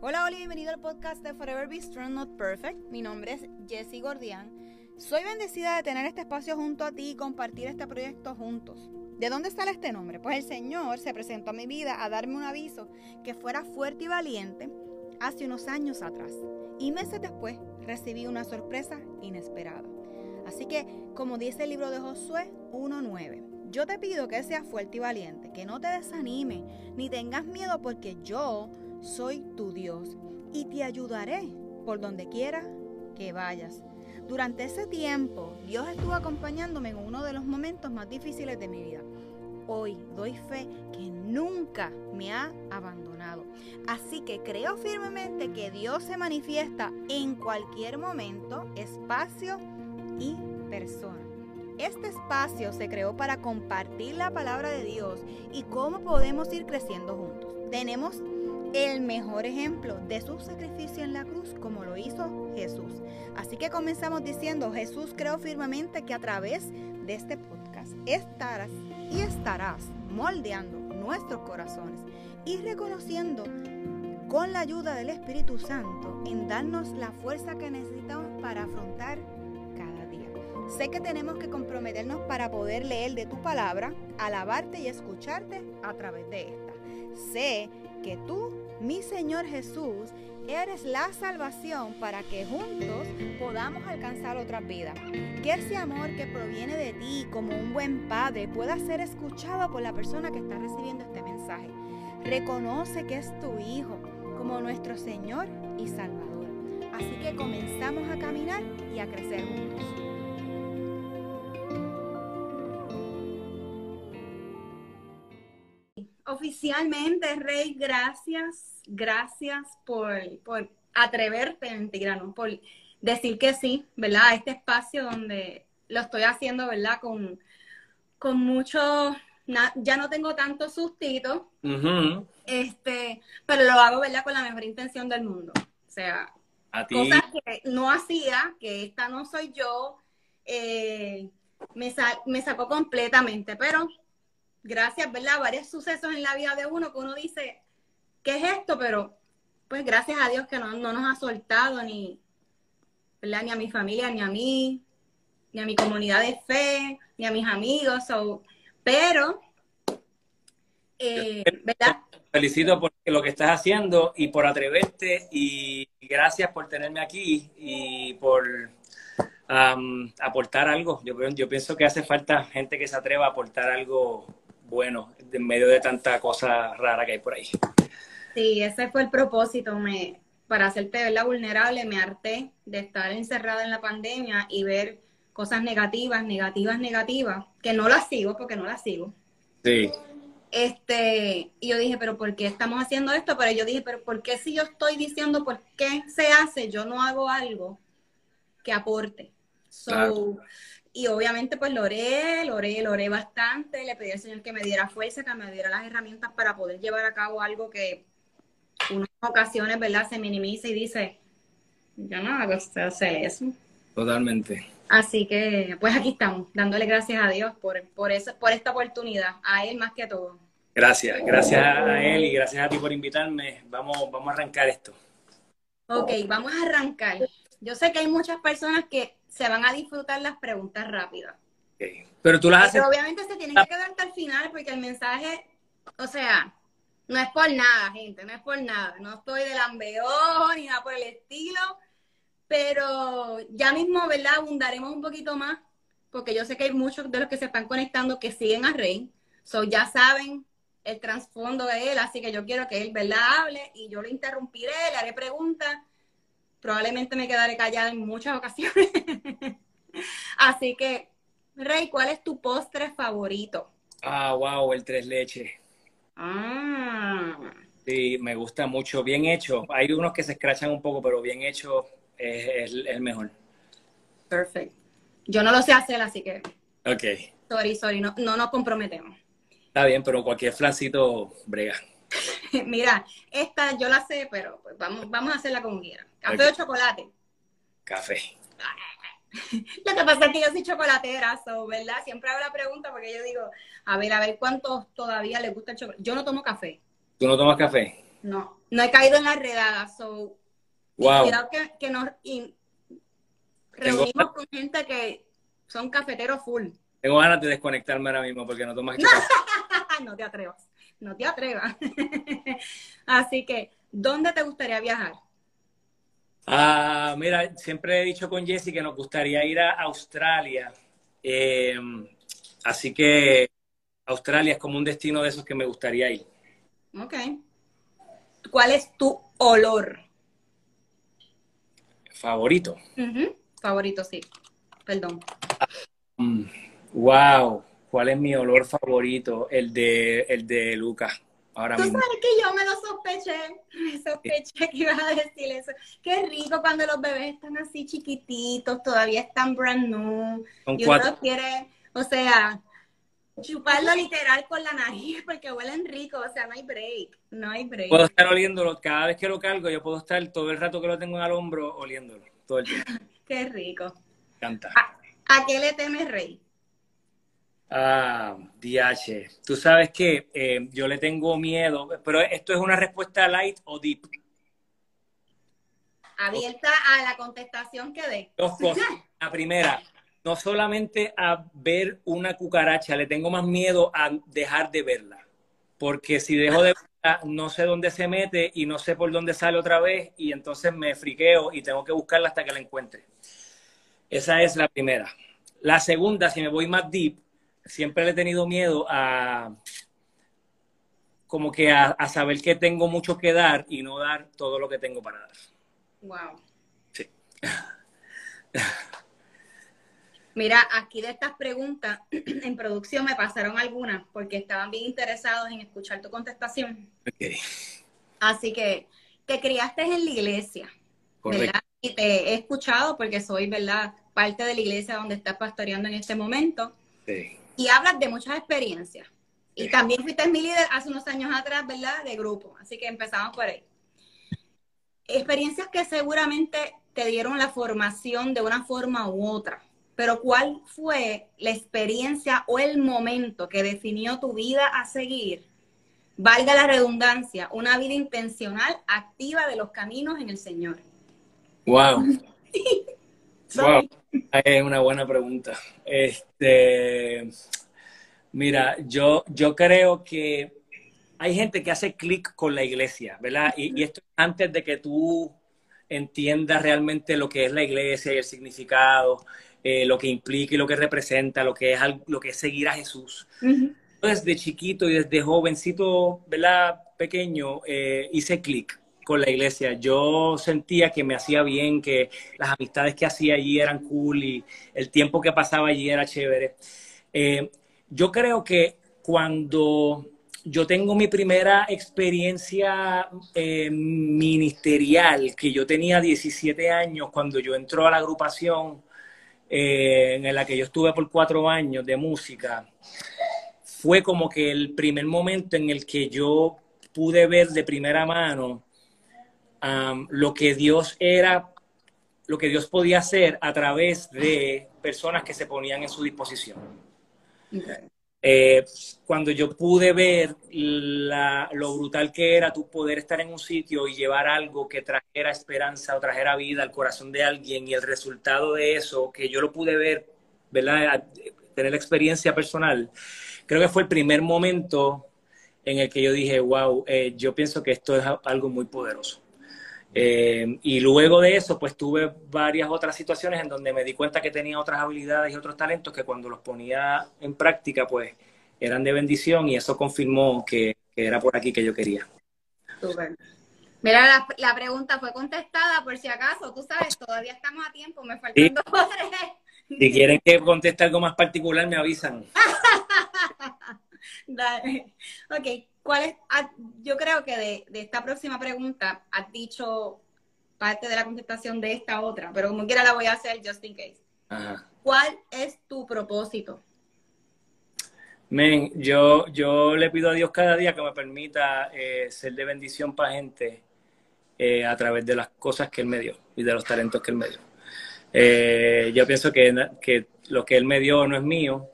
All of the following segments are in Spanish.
Hola, hola, bienvenido al podcast de Forever Be Strong Not Perfect. Mi nombre es Jessie Gordian. Soy bendecida de tener este espacio junto a ti y compartir este proyecto juntos. ¿De dónde sale este nombre? Pues el Señor se presentó a mi vida a darme un aviso que fuera fuerte y valiente hace unos años atrás. Y meses después recibí una sorpresa inesperada. Así que, como dice el libro de Josué 1.9, yo te pido que seas fuerte y valiente, que no te desanime, ni tengas miedo porque yo soy tu Dios y te ayudaré por donde quiera que vayas. Durante ese tiempo, Dios estuvo acompañándome en uno de los momentos más difíciles de mi vida. Hoy doy fe que nunca me ha abandonado. Así que creo firmemente que Dios se manifiesta en cualquier momento, espacio y persona. Este espacio se creó para compartir la palabra de Dios y cómo podemos ir creciendo juntos. Tenemos el mejor ejemplo de su sacrificio en la cruz como lo hizo Jesús. Así que comenzamos diciendo, Jesús creo firmemente que a través de este podcast estarás y estarás moldeando nuestros corazones y reconociendo con la ayuda del Espíritu Santo en darnos la fuerza que necesitamos para afrontar cada día. Sé que tenemos que comprometernos para poder leer de tu palabra, alabarte y escucharte a través de esta. Sé que tú mi Señor Jesús, eres la salvación para que juntos podamos alcanzar otra vida. Que ese amor que proviene de ti como un buen padre pueda ser escuchado por la persona que está recibiendo este mensaje. Reconoce que es tu Hijo como nuestro Señor y Salvador. Así que comenzamos a caminar y a crecer juntos. Oficialmente, Rey, gracias, gracias por, por atreverte, mentira, ¿no? Por decir que sí, ¿verdad? A este espacio donde lo estoy haciendo, ¿verdad? Con, con mucho, ya no tengo tanto sustito, este, pero lo hago, ¿verdad? Con la mejor intención del mundo. O sea, cosas que no hacía, que esta no soy yo, eh, me, me sacó completamente, pero gracias, ¿verdad? Varios sucesos en la vida de uno que uno dice, ¿qué es esto? Pero pues gracias a Dios que no, nos ha soltado ni, ¿verdad? Ni a mi familia, ni a mí, ni a mi comunidad de fe, ni a mis amigos. pero, eh, ¿verdad? Felicito por lo que estás haciendo y por atreverte y gracias por tenerme aquí y por aportar algo. Yo, yo pienso que hace falta gente que se atreva a aportar algo bueno en medio de tanta cosa rara que hay por ahí. Sí, ese fue el propósito, me, para hacerte la vulnerable, me harté de estar encerrada en la pandemia y ver cosas negativas, negativas, negativas, que no las sigo porque no las sigo. Sí. Este, y yo dije, pero ¿por qué estamos haciendo esto? Pero yo dije, pero ¿por qué si yo estoy diciendo por qué se hace, yo no hago algo que aporte? So, y obviamente pues lo oré, lo oré, lo oré bastante, le pedí al Señor que me diera fuerza, que me diera las herramientas para poder llevar a cabo algo que en unas ocasiones, ¿verdad? Se minimiza y dice, yo no hago hacer eso. Totalmente. Así que pues aquí estamos, dándole gracias a Dios por, por, eso, por esta oportunidad, a Él más que a todo. Gracias, gracias a Él y gracias a ti por invitarme. Vamos, vamos a arrancar esto. Ok, vamos a arrancar. Yo sé que hay muchas personas que se van a disfrutar las preguntas rápidas. Pero tú las haces. Pero obviamente se tienen que quedar hasta el final porque el mensaje, o sea, no es por nada, gente, no es por nada. No estoy de lambeón ni nada por el estilo, pero ya mismo, ¿verdad? Abundaremos un poquito más porque yo sé que hay muchos de los que se están conectando que siguen a Rey. So, ya saben el trasfondo de él, así que yo quiero que él, ¿verdad? Hable y yo lo interrumpiré, le haré preguntas probablemente me quedaré callada en muchas ocasiones. Así que, Rey, ¿cuál es tu postre favorito? Ah, wow, el tres leches. Ah. Sí, me gusta mucho. Bien hecho. Hay unos que se escrachan un poco, pero bien hecho es, el mejor. Perfecto. Yo no lo sé hacer, así que. Ok. Sorry, sorry, no, no nos comprometemos. Está bien, pero cualquier flancito brega. Mira, esta yo la sé, pero pues vamos, vamos a hacerla como quiera. ¿Café o chocolate? Café. Lo que pasa es que yo soy chocolatera, so, ¿verdad? Siempre hago la pregunta porque yo digo, a ver, a ver cuántos todavía les gusta el chocolate. Yo no tomo café. ¿Tú no tomas café? No, no he caído en la redada. So, Wow. Cuidado que, que nos y reunimos con gente que son cafeteros full. Tengo ganas de desconectarme ahora mismo porque no tomas café. no te atrevas, no te atrevas. Así que, ¿dónde te gustaría viajar? Ah, mira, siempre he dicho con Jesse que nos gustaría ir a Australia. Eh, así que Australia es como un destino de esos que me gustaría ir. Ok. ¿Cuál es tu olor? Favorito. Favorito, sí. Perdón. Mm, wow. ¿Cuál es mi olor favorito? El de, el de Lucas. Ahora Tú mismo. sabes que yo me lo sospeché, me sospeché que ibas a decir eso. Qué rico cuando los bebés están así chiquititos, todavía están brand new. Son Y cuatro. uno quiere, o sea, chuparlo literal con la nariz porque huelen rico, o sea, no hay break, no hay break. Puedo estar oliéndolo. Cada vez que lo cargo, yo puedo estar todo el rato que lo tengo en el hombro oliéndolo. Todo el tiempo. Qué rico. encanta. ¿A, a qué le temes, Rey? Ah, DH. Tú sabes que eh, yo le tengo miedo, pero esto es una respuesta light o deep. Abierta a la contestación que dé. Dos cosas. La primera, no solamente a ver una cucaracha, le tengo más miedo a dejar de verla. Porque si dejo de verla, no sé dónde se mete y no sé por dónde sale otra vez y entonces me friqueo y tengo que buscarla hasta que la encuentre. Esa es la primera. La segunda, si me voy más deep, siempre le he tenido miedo a como que a, a saber que tengo mucho que dar y no dar todo lo que tengo para dar. Wow. Sí. Mira, aquí de estas preguntas en producción me pasaron algunas porque estaban bien interesados en escuchar tu contestación. Ok, Así que te criaste en la iglesia, correcto. ¿verdad? Y te he escuchado porque soy, ¿verdad? Parte de la iglesia donde estás pastoreando en este momento. Sí. Y hablas de muchas experiencias. Y también fuiste mi líder hace unos años atrás, ¿verdad? De grupo. Así que empezamos por ahí. Experiencias que seguramente te dieron la formación de una forma u otra. Pero ¿cuál fue la experiencia o el momento que definió tu vida a seguir? Valga la redundancia, una vida intencional, activa de los caminos en el Señor. Wow. Wow. Es una buena pregunta. Este, mira, yo, yo creo que hay gente que hace clic con la iglesia, ¿verdad? Y, y esto es antes de que tú entiendas realmente lo que es la iglesia y el significado, eh, lo que implica y lo que representa, lo que es, lo que es seguir a Jesús. Ujú. desde chiquito y desde jovencito, ¿verdad? Pequeño, eh, hice clic con la iglesia. Yo sentía que me hacía bien, que las amistades que hacía allí eran cool y el tiempo que pasaba allí era chévere. Eh, yo creo que cuando yo tengo mi primera experiencia eh, ministerial, que yo tenía 17 años cuando yo entró a la agrupación eh, en la que yo estuve por cuatro años de música, fue como que el primer momento en el que yo pude ver de primera mano um, lo que Dios era, lo que Dios podía hacer a través de personas que se ponían en su disposición. Okay. Eh, cuando yo pude ver la, lo brutal que era tu poder estar en un sitio y llevar algo que trajera esperanza o trajera vida al corazón de alguien y el resultado de eso, que yo lo pude ver, ¿verdad? Tener la experiencia personal, creo que fue el primer momento en el que yo dije, wow, eh, yo pienso que esto es algo muy poderoso. Eh, y luego de eso, pues tuve varias otras situaciones en donde me di cuenta que tenía otras habilidades y otros talentos que cuando los ponía en práctica, pues eran de bendición y eso confirmó que, que era por aquí que yo quería. Mira, la, la, pregunta fue contestada por si acaso, tú sabes, todavía estamos a tiempo, me faltan Sí. dos o tres. Si quieren que conteste algo más particular, me avisan. Dale. Ok, ¿cuál es? ah, Yo creo que de, de esta próxima pregunta has dicho parte de la contestación de esta otra, pero como quiera la voy a hacer just in case. Ajá. ¿Cuál es tu propósito? Men, yo, yo le pido a Dios cada día que me permita eh, ser de bendición para gente eh, a través de las cosas que Él me dio y de los talentos que Él me dio. Eh, yo pienso que, que lo que Él me dio no es mío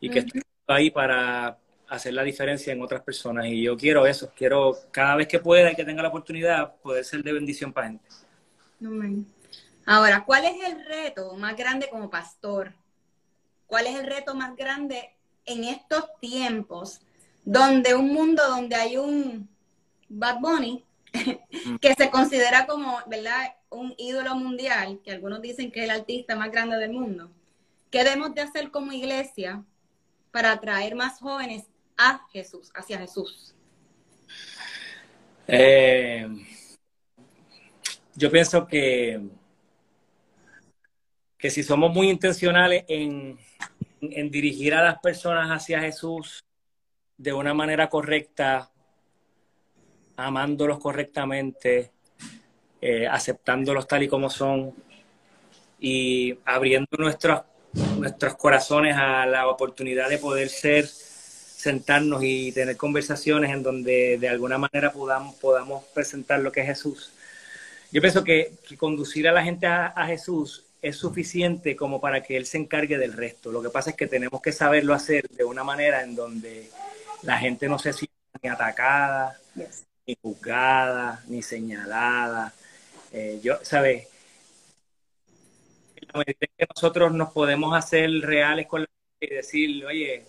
y que Ujú. estoy ahí para, hacer la diferencia en otras personas. Y yo quiero eso, quiero cada vez que pueda y que tenga la oportunidad poder ser de bendición para gente. Ahora, ¿cuál es el reto más grande como pastor? ¿Cuál es el reto más grande en estos tiempos donde un mundo donde hay un Bad Bunny mm. que se considera como, ¿verdad? Un ídolo mundial, que algunos dicen que es el artista más grande del mundo. ¿Qué debemos de hacer como iglesia para atraer más jóvenes a Jesús, hacia Jesús? Eh, yo pienso que, que si somos muy intencionales en, en dirigir a las personas hacia Jesús de una manera correcta, amándolos correctamente, eh, aceptándolos tal y como son y abriendo nuestros, nuestros corazones a la oportunidad de poder ser, sentarnos y tener conversaciones en donde de alguna manera podamos, podamos presentar lo que es Jesús. Yo pienso que, conducir a la gente a, a Jesús es suficiente como para que Él se encargue del resto. Lo que pasa es que tenemos que saberlo hacer de una manera en donde la gente no se sienta ni atacada, ni juzgada, ni señalada. Eh, yo, ¿sabes? La medida que nosotros nos podemos hacer reales con la gente y decir, oye,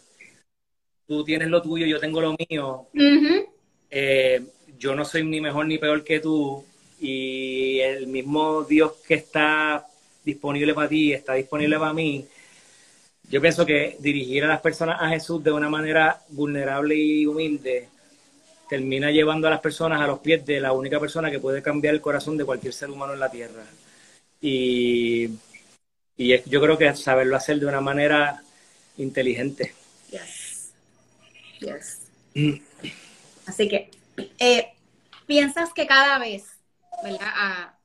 tú tienes lo tuyo, yo tengo lo mío. Eh, yo no soy ni mejor ni peor que tú. Y el mismo Dios que está disponible para ti, está disponible para mí. Yo pienso que dirigir a las personas a Jesús de una manera vulnerable y humilde termina llevando a las personas a los pies de la única persona que puede cambiar el corazón de cualquier ser humano en la tierra. Y, y yo creo que saberlo hacer de una manera inteligente. Yes. Yes. Mm. Así que, eh, ¿piensas que cada vez, ¿verdad? Ah,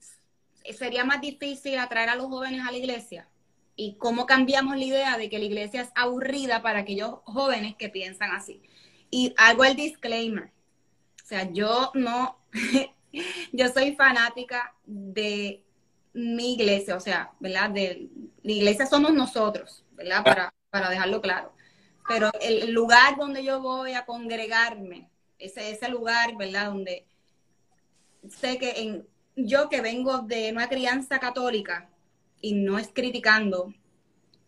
sería más difícil atraer a los jóvenes a la iglesia? ¿Y cómo cambiamos la idea de que la iglesia es aburrida para aquellos jóvenes que piensan así? Y hago el disclaimer. O sea, yo no, yo soy fanática de mi iglesia, o sea, ¿verdad? De la iglesia somos nosotros, ¿verdad? Ah. Para, dejarlo claro. Pero el lugar donde yo voy a congregarme, ese, ese lugar, ¿verdad? Donde sé que en, yo que vengo de una crianza católica y no es criticando,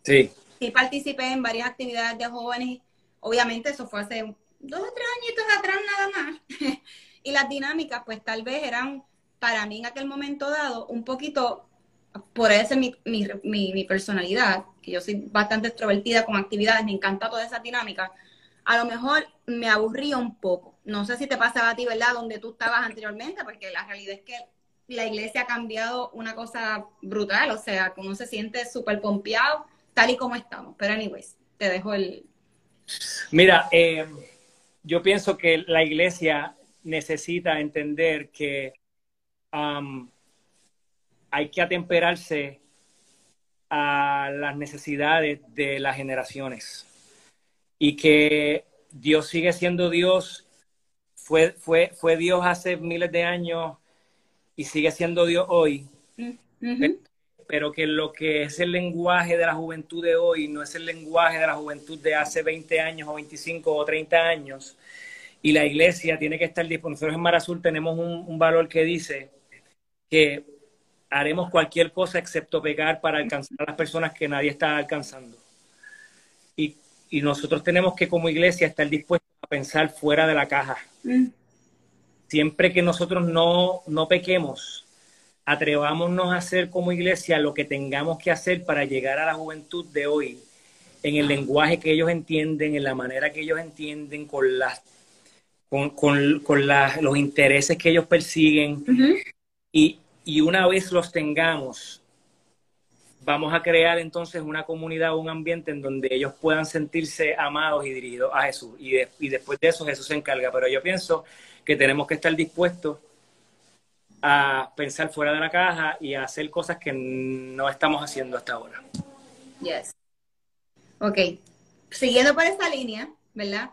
sí. sí participé en varias actividades de jóvenes, obviamente eso fue hace dos o tres añitos atrás nada más. y las dinámicas, pues tal vez eran para mí en aquel momento dado un poquito, por eso mi, mi, mi, personalidad, que yo soy bastante extrovertida con actividades, me encanta toda esa dinámica, a lo mejor me aburría un poco. No sé si te pasaba a ti, ¿verdad? Donde tú estabas anteriormente, porque la realidad es que la iglesia ha cambiado una cosa brutal, o sea, uno se siente súper pompeado, tal y como estamos. Pero anyways, te dejo el... Mira, eh, yo pienso que la iglesia necesita entender que um, hay que atemperarse a las necesidades de las generaciones y que Dios sigue siendo Dios, fue, fue, fue Dios hace miles de años y sigue siendo Dios hoy, mm, pero que lo que es el lenguaje de la juventud de hoy no es el lenguaje de la juventud de hace 20 años o 25 o 30 años. Y la iglesia tiene que estar disponible. Nosotros en Mar Azul tenemos un, valor que dice que haremos cualquier cosa excepto pecar para alcanzar a las personas que nadie está alcanzando. Y, y nosotros tenemos que como iglesia estar dispuestos a pensar fuera de la caja. Mm. Siempre que nosotros no, no pequemos, atrevámonos a hacer como iglesia lo que tengamos que hacer para llegar a la juventud de hoy, en el lenguaje que ellos entienden, en la manera que ellos entienden, con las con, con, con los intereses que ellos persiguen. y, y, una vez los tengamos, vamos a crear entonces una comunidad, un ambiente en donde ellos puedan sentirse amados y dirigidos a Jesús. Y, después de eso Jesús se encarga. Pero yo pienso que tenemos que estar dispuestos a pensar fuera de la caja y a hacer cosas que no estamos haciendo hasta ahora. Yes. Ok. Siguiendo por esta línea, ¿verdad?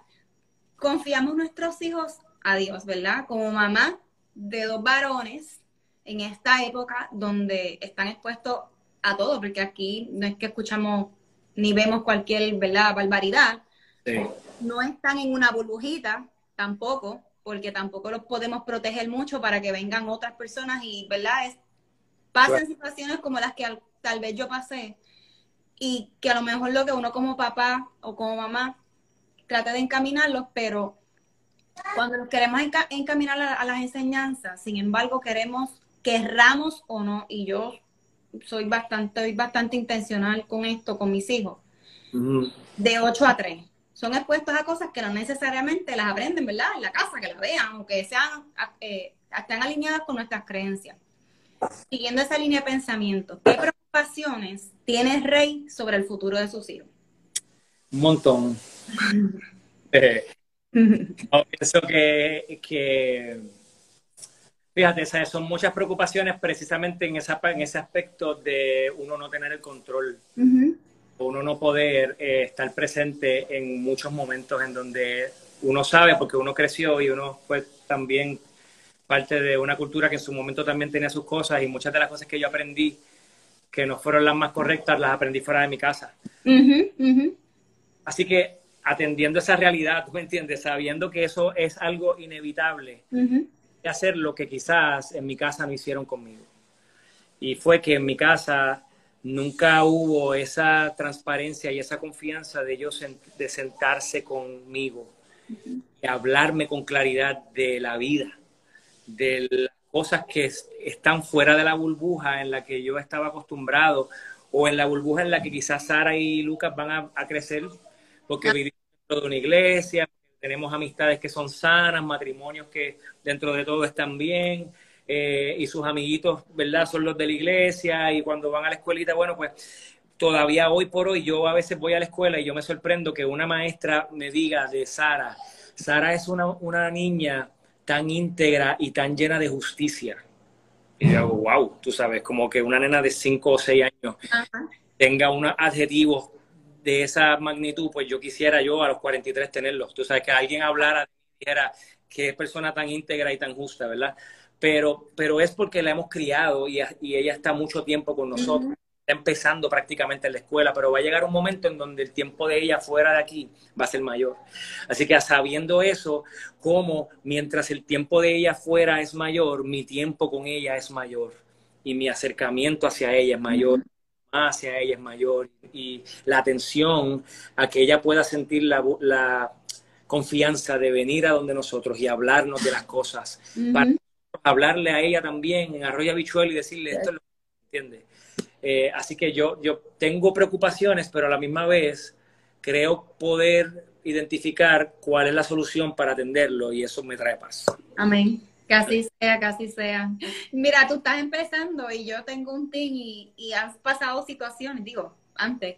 Confiamos nuestros hijos a Dios, ¿verdad? Como mamá de dos varones en esta época donde están expuestos a todo, porque aquí no es que escuchamos ni vemos cualquier, ¿verdad? Barbaridad. no están en una burbujita tampoco, porque tampoco los podemos proteger mucho para que vengan otras personas y, ¿verdad? Es, pasen situaciones como las que tal vez yo pasé y que a lo mejor lo que uno como papá o como mamá trata de encaminarlos, pero cuando queremos encaminar a, las enseñanzas, sin embargo, queremos, querramos o no, y yo soy bastante, bastante intencional con esto, con mis hijos, de 8 a 3. Son expuestos a cosas que no necesariamente las aprenden, ¿verdad? En la casa, que las vean, aunque sean, eh, estén alineadas con nuestras creencias. Siguiendo esa línea de pensamiento, ¿qué preocupaciones tiene Rey sobre el futuro de sus hijos? Un montón. eh, pienso que, que Fíjate, son muchas preocupaciones precisamente en, esa, en ese aspecto de uno no tener el control, uno no poder eh, estar presente en muchos momentos en donde uno sabe, porque uno creció y uno fue también parte de una cultura que en su momento también tenía sus cosas y muchas de las cosas que yo aprendí que no fueron las más correctas, las aprendí fuera de mi casa. Así que atendiendo esa realidad, ¿tú me entiendes? Sabiendo que eso es algo inevitable, hacer lo que quizás en mi casa no hicieron conmigo. Y fue que en mi casa nunca hubo esa transparencia y esa confianza de ellos de sentarse conmigo, y hablarme con claridad de la vida, de las cosas que están fuera de la burbuja en la que yo estaba acostumbrado o en la burbuja en la que quizás Sara y Lucas van a, crecer porque vivimos dentro de una iglesia, tenemos amistades que son sanas, matrimonios que dentro de todo están bien. Eh, y sus amiguitos, ¿verdad? Son los de la iglesia y cuando van a la escuelita, bueno, pues todavía hoy por hoy yo a veces voy a la escuela y yo me sorprendo que una maestra me diga de Sara, Sara es una, una niña tan íntegra y tan llena de justicia. Y yo, wow, tú sabes, como que una nena de 5 o 6 años tenga unos adjetivos de esa magnitud, pues yo quisiera yo a los 43 tenerlos. Tú sabes, que alguien hablara, dijera que es persona tan íntegra y tan justa, ¿verdad? Pero, pero es porque la hemos criado y, ella está mucho tiempo con nosotros está empezando prácticamente en la escuela, pero va a llegar un momento en donde el tiempo de ella fuera de aquí va a ser mayor. Así que sabiendo eso, como mientras el tiempo de ella fuera es mayor, mi tiempo con ella es mayor y mi acercamiento hacia ella es mayor. Hacia ella es mayor y la atención a que ella pueda sentir la, la confianza de venir a donde nosotros y hablarnos de las cosas, para hablarle a ella también en arroyo habichuel y decirle esto es lo que entiende eh, así que yo, yo tengo preocupaciones, pero a la misma vez creo poder identificar cuál es la solución para atenderlo y eso me trae paz. Amén. Casi sea, casi sea. Mira, tú estás empezando y yo tengo un team y, y has pasado situaciones, digo, antes,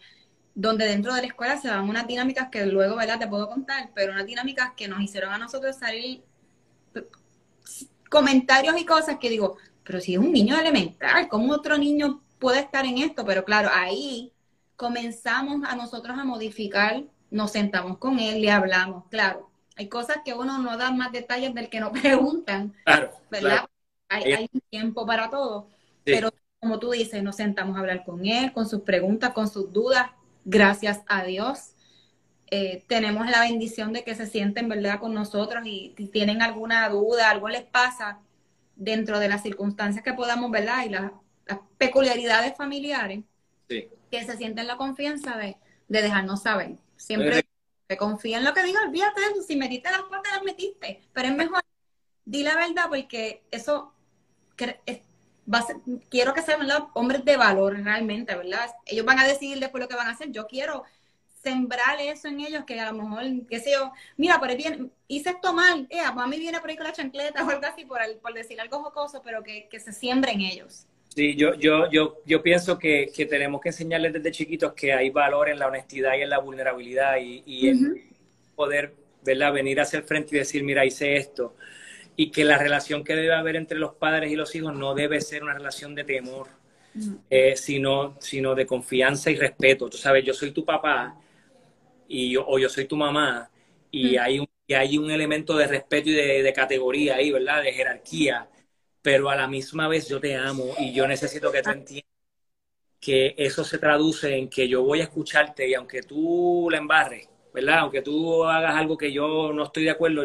donde dentro de la escuela se dan unas dinámicas que luego, ¿verdad? Te puedo contar, pero unas dinámicas que nos hicieron a nosotros salir comentarios y cosas que digo, pero si es un niño elemental, ¿cómo otro niño puede estar en esto, pero claro, ahí comenzamos a nosotros a modificar, nos sentamos con él, le hablamos, claro. Hay cosas que uno no da más detalles del que nos preguntan, claro, ¿verdad? Hay, un tiempo para todo, pero como tú dices, nos sentamos a hablar con él, con sus preguntas, con sus dudas, gracias a Dios. Eh, tenemos la bendición de que se sienten, ¿verdad?, con nosotros y si tienen alguna duda, algo les pasa dentro de las circunstancias que podamos, ¿verdad? Y las las peculiaridades familiares, que se sienten la confianza de, dejarnos saber. Siempre que confía en lo que diga, olvídate de eso, si metiste las puertas, las metiste, pero es mejor, di la verdad porque eso va quiero que sean hombres de valor realmente, ¿verdad? Ellos van a decidir después lo que van a hacer, yo quiero sembrar eso en ellos que a lo mejor, qué sé yo, mira, por ahí viene, hice esto mal, eh, a mí viene por ahí con la chancleta o algo así, por, por decir algo jocoso, pero que, que se siembre en ellos. Sí, yo, yo, yo, yo pienso que, que, tenemos que enseñarles desde chiquitos que hay valor en la honestidad y en la vulnerabilidad y, y en poder ¿verdad? venir hacia el frente y decir, mira, hice esto. Y que la relación que debe haber entre los padres y los hijos no debe ser una relación de temor, eh, sino, sino de confianza y respeto. Tú sabes, yo soy tu papá y yo, o yo soy tu mamá y, hay un, y hay un elemento de respeto y de, de categoría ahí, ¿verdad? De jerarquía pero a la misma vez yo te amo y yo necesito que tú entiendas que eso se traduce en que yo voy a escucharte y aunque tú la embarres, ¿verdad? Aunque tú hagas algo que yo no estoy de acuerdo,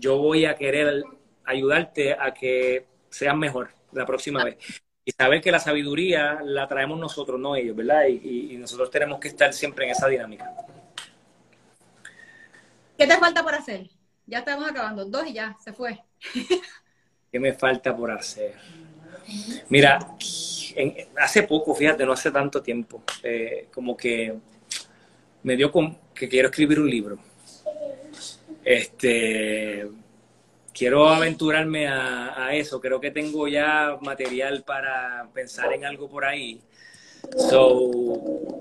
yo voy a querer ayudarte a que seas mejor la próxima vez. Y saber que la sabiduría la traemos nosotros, no ellos, ¿verdad? Y, y nosotros tenemos que estar siempre en esa dinámica. ¿Qué te falta por hacer? Ya estamos acabando, dos y ya, se fue. ¿Qué me falta por hacer? Mira, hace poco, fíjate, no hace tanto tiempo, eh, como que me dio con, que quiero escribir un libro. Este, quiero aventurarme a, eso. Creo que tengo ya material para pensar en algo por ahí. So,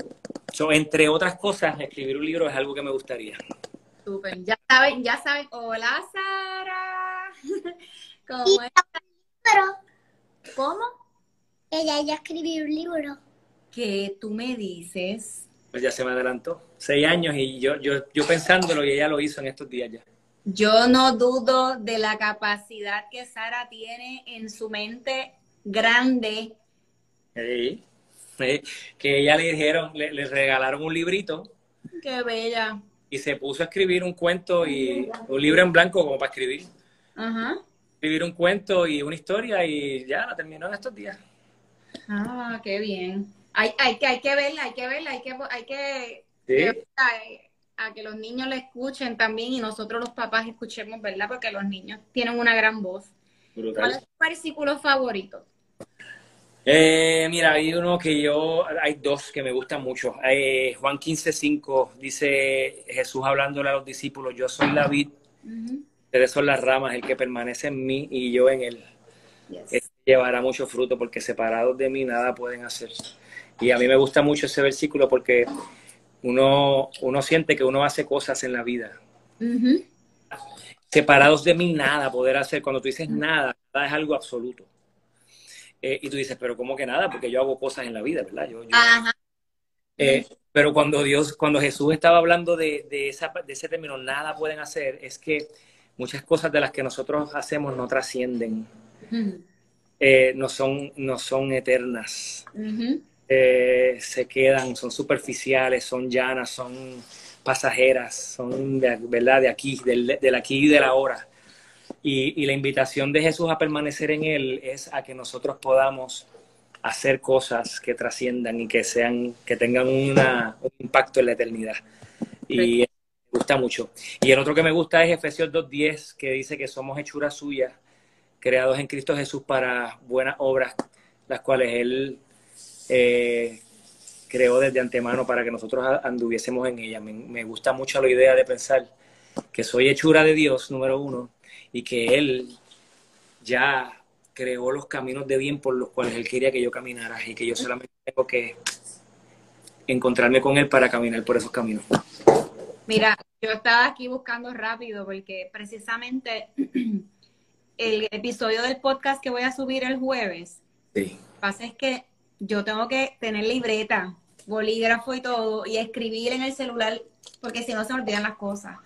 so, entre otras cosas, escribir un libro es algo que me gustaría. Súper. Ya saben, ya saben. Hola, Sara. ¿Cómo estás? ¿Cómo? Ella ya escribió un libro. ¿Qué tú me dices? Pues ya se me adelantó. Seis años y yo, yo, yo pensándolo y ella lo hizo en estos días ya. Yo no dudo de la capacidad que Sara tiene en su mente grande. Sí, que ella le dijeron, le, le regalaron un librito. Qué bella y se puso a escribir un cuento y un libro en blanco como para escribir. Ajá. Escribir un cuento y una historia y ya la terminó en estos días. Ah, qué bien. Hay, hay, que, hay que verla, hay que verla, hay que, hay que, a, que los niños la escuchen también y nosotros los papás escuchemos, ¿verdad? Porque los niños tienen una gran voz. ¿Cuál es tu versículo favorito? Eh, mira, hay uno que yo, hay dos que me gustan mucho. Eh, Juan 15:5 dice Jesús hablándole a los discípulos, yo soy la vid, ustedes son las ramas, el que permanece en mí y yo en él. llevará mucho fruto porque separados de mí nada pueden hacer. Y a mí me gusta mucho ese versículo porque uno, uno siente que uno hace cosas en la vida. Separados de mí nada poder hacer. Cuando tú dices nada, nada es algo absoluto. Eh, y tú dices, pero ¿cómo que nada? Porque yo hago cosas en la vida, ¿verdad? Yo, eh, pero cuando Dios, cuando Jesús estaba hablando de, de, esa, de ese término, nada pueden hacer, es que muchas cosas de las que nosotros hacemos no trascienden, eh, no, son, no son eternas, se quedan, son superficiales, son llanas, son pasajeras, son, de, ¿verdad? De aquí, del, del aquí y de la hora. Y, la invitación de Jesús a permanecer en Él es a que nosotros podamos hacer cosas que trasciendan y que sean, que tengan un impacto en la eternidad. Y gusta mucho. Y el otro que me gusta es Efesios 2.10, que dice que somos hechuras suyas, creados en Cristo Jesús para buenas obras, las cuales Él eh, creó desde antemano para que nosotros anduviésemos en ellas. me gusta mucho la idea de pensar que soy hechura de Dios, número uno, y que Él ya creó los caminos de bien por los cuales Él quería que yo caminara y que yo solamente tengo que encontrarme con Él para caminar por esos caminos. Mira, yo estaba aquí buscando rápido porque precisamente el episodio del podcast que voy a subir el jueves, sí. pasa es que yo tengo que tener libreta, bolígrafo y todo y escribir en el celular porque si no se me olvidan las cosas.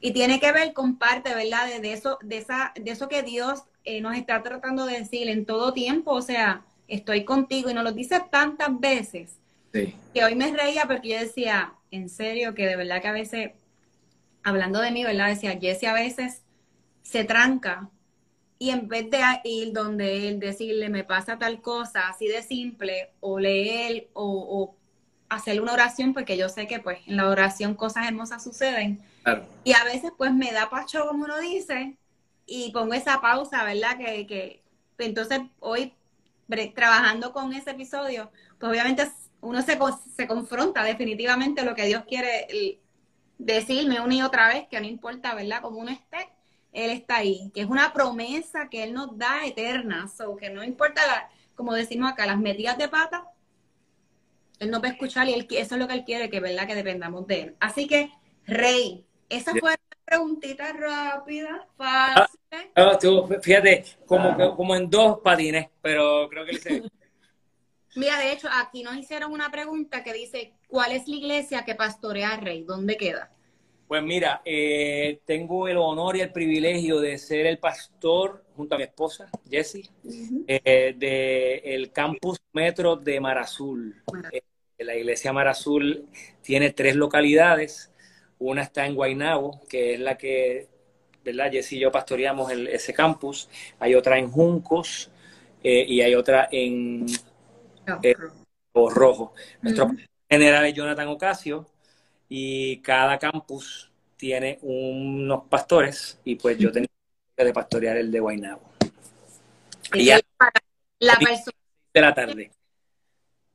Y tiene que ver con parte, ¿verdad? De, eso, de, esa, de eso que Dios eh, nos está tratando de decir en todo tiempo. O sea, estoy contigo y nos lo dice tantas veces. Que hoy me reía porque yo decía, en serio, que de verdad que a veces, hablando de mí, ¿verdad? Decía, Jesse a veces se tranca y en vez de ir donde él decirle, me pasa tal cosa, así de simple, o leer o, o hacer una oración, porque yo sé que pues en la oración cosas hermosas suceden y a veces pues me da pacho, como uno dice, y pongo esa pausa, ¿verdad? Que, que entonces hoy trabajando con ese episodio, pues obviamente uno se, se confronta definitivamente lo que Dios quiere decirme una y otra vez, que no importa, ¿verdad? Como uno esté, Él está ahí, que es una promesa que Él nos da eterna, o que no importa, la, como decimos acá, las metidas de pata, Él nos va a escuchar y él, eso es lo que Él quiere, que verdad que dependamos de Él. Así que, Rey, esa fue una preguntita rápida, fácil. Ah, fíjate, como, como en dos patines, pero creo que hice. Mira, de hecho, aquí nos hicieron una pregunta que dice, ¿cuál es la iglesia que pastorea Rey? ¿Dónde queda? Pues mira, eh, tengo el honor y el privilegio de ser el pastor junto a mi esposa, Jessie, eh, del campus metro de Mar Azul. Eh, la iglesia Mar Azul tiene tres localidades Una está en Guaynabo, que es la que, ¿verdad? Jess y yo pastoreamos el, ese campus. Hay otra en Juncos eh, y hay otra en eh, Rojo. Nuestro general es Jonathan Ocasio y cada campus tiene unos pastores y pues yo tenía de pastorear el de Guaynabo. Y la persona de la tarde.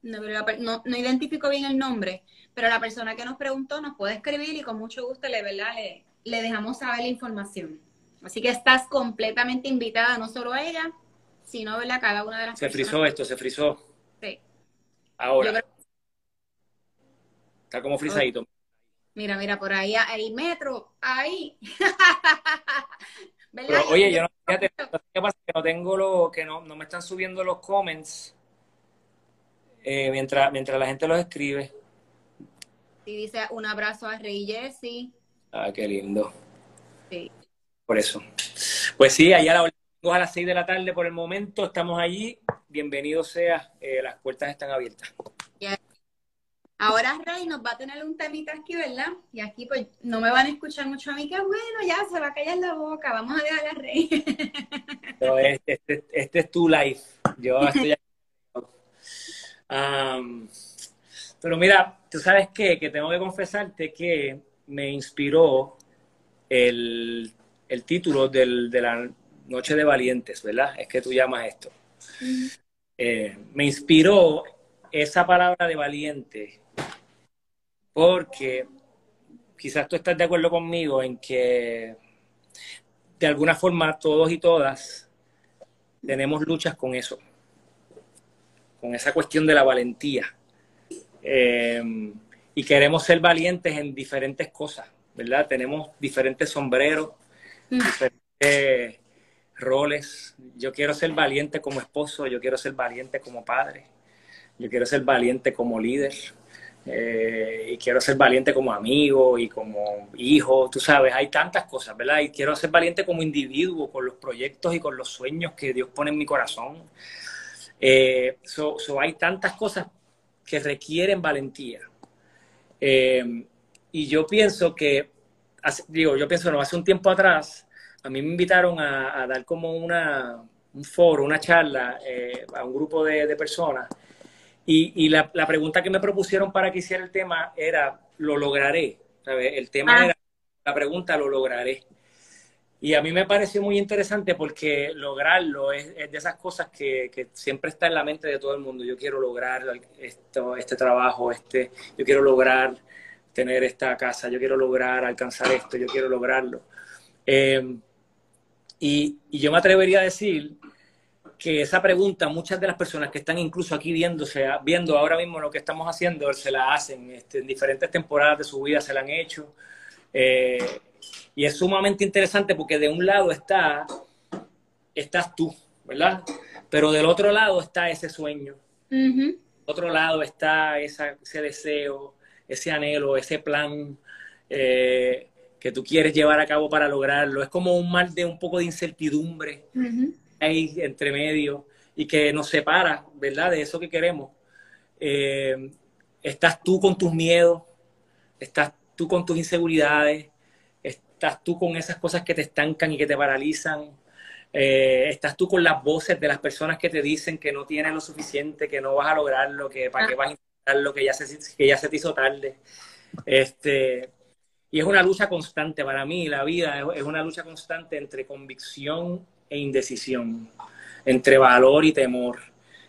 No, no, no, identifico bien el nombre, pero la persona que nos preguntó nos puede escribir y con mucho gusto le, ¿verdad? le, le dejamos saber la información. Así que estás completamente invitada, no solo a ella, sino a cada una de las se personas. Se frizó esto, se frizó. Sí. Ahora. Está como frisadito. Mira, mira, por ahí hay metro, ahí. oye, yo no, fíjate, ¿qué pasa? Que no tengo lo, que no, no me están subiendo los comments eh, mientras, mientras la gente los escribe. Sí, dice un abrazo a Rey Jesse. Ah, qué lindo. Sí. Por eso. Pues sí, allá a las 6 de la tarde por el momento, estamos allí. Bienvenido sea, eh, las puertas están abiertas. Ahora Rey nos va a tener un temita aquí, ¿verdad? Y aquí pues no me van a escuchar mucho a mí, que bueno, ya se va a callar la boca, vamos a dejar a Rey. este, este, este, es tu life. Yo estoy aquí. pero mira, tú sabes qué? que tengo que confesarte que me inspiró el, título del, de la Noche de Valientes, ¿verdad? Es que tú llamas esto. Eh, me inspiró esa palabra de valiente porque quizás tú estás de acuerdo conmigo en que de alguna forma todos y todas tenemos luchas con eso, con esa cuestión de la valentía. Eh, y queremos ser valientes en diferentes cosas, ¿verdad? Tenemos diferentes sombreros, mm. diferentes roles. Yo quiero ser valiente como esposo, yo quiero ser valiente como padre, yo quiero ser valiente como líder, eh, y quiero ser valiente como amigo y como hijo, tú sabes, hay tantas cosas, ¿verdad? Y quiero ser valiente como individuo con los proyectos y con los sueños que Dios pone en mi corazón. Eh, hay tantas cosas que requieren valentía. Eh, y yo pienso que, digo, yo pienso, no, hace un tiempo atrás, a mí me invitaron a, dar como una, un foro, una charla a un grupo de, de personas y, la, pregunta que me propusieron para que hiciera el tema era, ¿lo lograré? El tema ah. era, la pregunta, ¿lo lograré? Y a mí me pareció muy interesante porque lograrlo es, de esas cosas que, siempre está en la mente de todo el mundo. Yo quiero lograr esto, este trabajo, este, yo quiero lograr tener esta casa, yo quiero lograr alcanzar esto, yo quiero lograrlo. Eh, y, y, yo me atrevería a decir que esa pregunta muchas de las personas que están incluso aquí viéndose, viendo ahora mismo lo que estamos haciendo, se la hacen este, en diferentes temporadas de su vida, se la han hecho. Eh, y es sumamente interesante porque de un lado está, estás tú, ¿verdad? Pero del otro lado está ese sueño. Uh Otro lado está esa, ese deseo, ese anhelo, ese plan eh, que tú quieres llevar a cabo para lograrlo. Es como un mal de un poco de incertidumbre ahí entre medio y que nos separa, ¿verdad? De eso que queremos. Eh, estás tú con tus miedos, estás tú con tus inseguridades, estás tú con esas cosas que te estancan y que te paralizan, eh, estás tú con las voces de las personas que te dicen que no tienes lo suficiente, que no vas a lograrlo, que para qué vas a intentarlo, que ya se, que ya se te hizo tarde. Este, y es una lucha constante para mí, la vida es una lucha constante entre convicción e indecisión, entre valor y temor,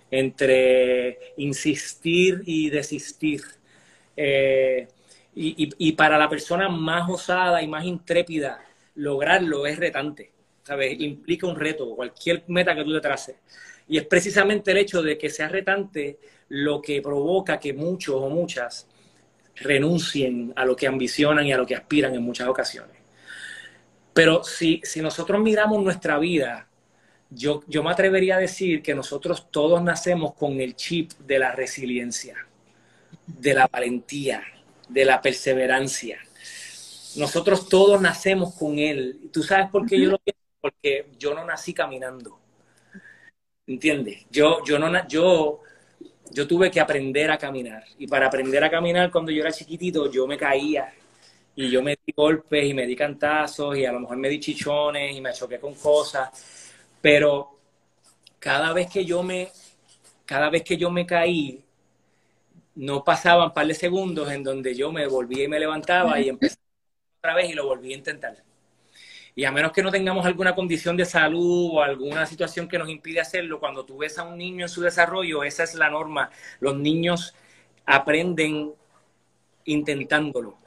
entre insistir y desistir. Eh, y, para la persona más osada y más intrépida, lograrlo es retante, ¿sabes? Implica un reto, cualquier meta que tú te traces. Y es precisamente el hecho de que sea retante lo que provoca que muchos o muchas renuncien a lo que ambicionan y a lo que aspiran en muchas ocasiones. Pero si, si nosotros miramos nuestra vida, yo, yo me atrevería a decir que nosotros todos nacemos con el chip de la resiliencia, de la valentía, de la perseverancia. Nosotros todos nacemos con él. ¿Tú sabes por qué yo lo pienso? Porque yo no nací caminando. ¿Entiendes? Yo, yo, no, yo, yo tuve que aprender a caminar. Y para aprender a caminar, cuando yo era chiquitito, yo me caía y yo me di golpes y me di cantazos y a lo mejor me di chichones y me choqué con cosas, pero cada vez que yo me, cada vez que yo me caí, no pasaban un par de segundos en donde yo me volvía y me levantaba y empecé otra vez y lo volví a intentar. Y a menos que no tengamos alguna condición de salud o alguna situación que nos impide hacerlo, cuando tú ves a un niño en su desarrollo, esa es la norma. Los niños aprenden intentándolo.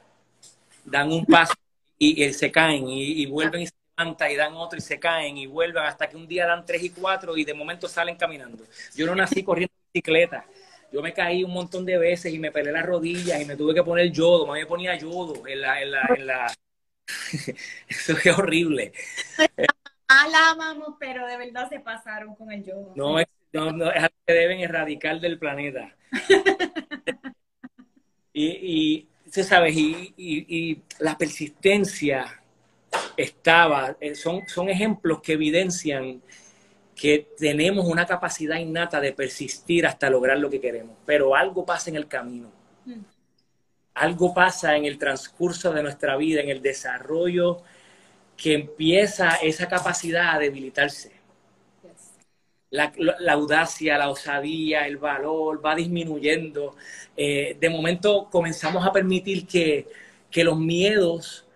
Dan un paso y, se caen y, vuelven y se levantan y dan otro y se caen y vuelven hasta que un día dan tres y cuatro y de momento salen caminando. Yo no nací corriendo en bicicleta. Yo me caí un montón de veces y me pelé las rodillas y me tuve que poner yodo. Me ponía yodo en la, en la, en la... Eso es horrible. Ah, la amamos, pero de verdad se pasaron con el yodo. No, es, no, no, es algo que deben erradicar del planeta. y, y, ¿sabes? Y, y, la persistencia estaba, eh, son, son ejemplos que evidencian que tenemos una capacidad innata de persistir hasta lograr lo que queremos, pero algo pasa en el camino. Algo pasa en el transcurso de nuestra vida, en el desarrollo, que empieza esa capacidad a debilitarse la, audacia, la osadía, el valor va disminuyendo. Eh, de momento comenzamos a permitir que, los miedos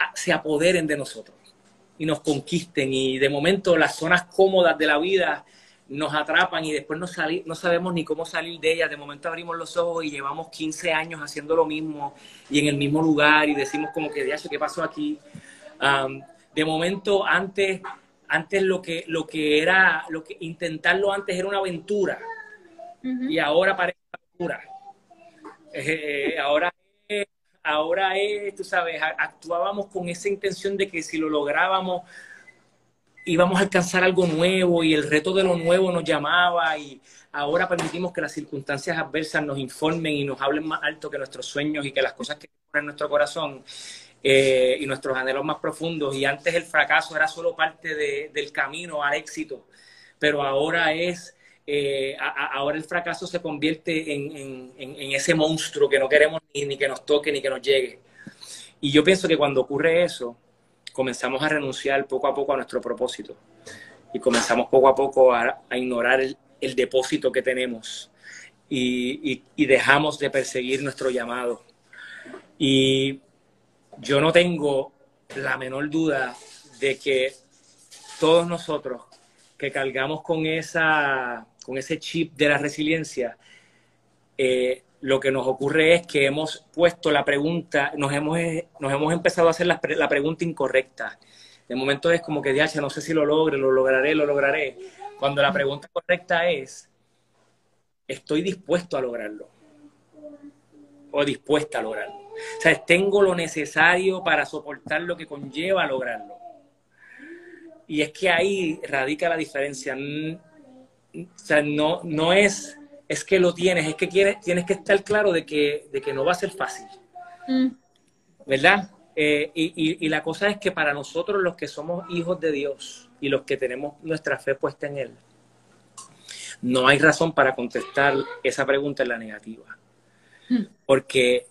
ah, se apoderen de nosotros y nos conquisten y de momento las zonas cómodas de la vida nos atrapan y después no, no sabemos ni cómo salir de ellas. De momento abrimos los ojos y llevamos 15 años haciendo lo mismo y en el mismo lugar y decimos como que, ¿qué pasó aquí? de momento, antes antes lo que, lo que era, lo que intentarlo antes era una aventura y ahora parece una aventura. Eh, ahora, ahora es, tú sabes, actuábamos con esa intención de que si lo lográbamos íbamos a alcanzar algo nuevo y el reto de lo nuevo nos llamaba y ahora permitimos que las circunstancias adversas nos informen y nos hablen más alto que nuestros sueños y que las cosas que ponen en nuestro corazón. Eh, y nuestros anhelos más profundos. Y antes el fracaso era solo parte del camino al éxito, pero ahora es, eh, ahora el fracaso se convierte en, ese monstruo que no queremos ni, ni que nos toque ni que nos llegue. Y yo pienso que cuando ocurre eso, comenzamos a renunciar poco a poco a nuestro propósito y comenzamos poco a poco a, ignorar el, depósito que tenemos y, dejamos de perseguir nuestro llamado. Y yo no tengo la menor duda de que todos nosotros que cargamos con, esa, con ese chip de la resiliencia, eh, lo que nos ocurre es que hemos puesto la pregunta, nos hemos, nos hemos empezado a hacer la, la pregunta incorrecta. De momento es como que, diache, no sé si lo logre, lo lograré, lo lograré. Cuando la pregunta correcta es, ¿estoy dispuesto a lograrlo? ¿O dispuesta a lograrlo? O sea, tengo lo necesario para soportar lo que conlleva lograrlo. Y es que ahí radica la diferencia. O sea, no, no es, es que lo tienes, es que quieres, tienes que estar claro de que, de que no va a ser fácil. Mm. ¿Verdad? Eh, y, y, la cosa es que para nosotros los que somos hijos de Dios y los que tenemos nuestra fe puesta en Él, no hay razón para contestar esa pregunta en la negativa. Mm. Porque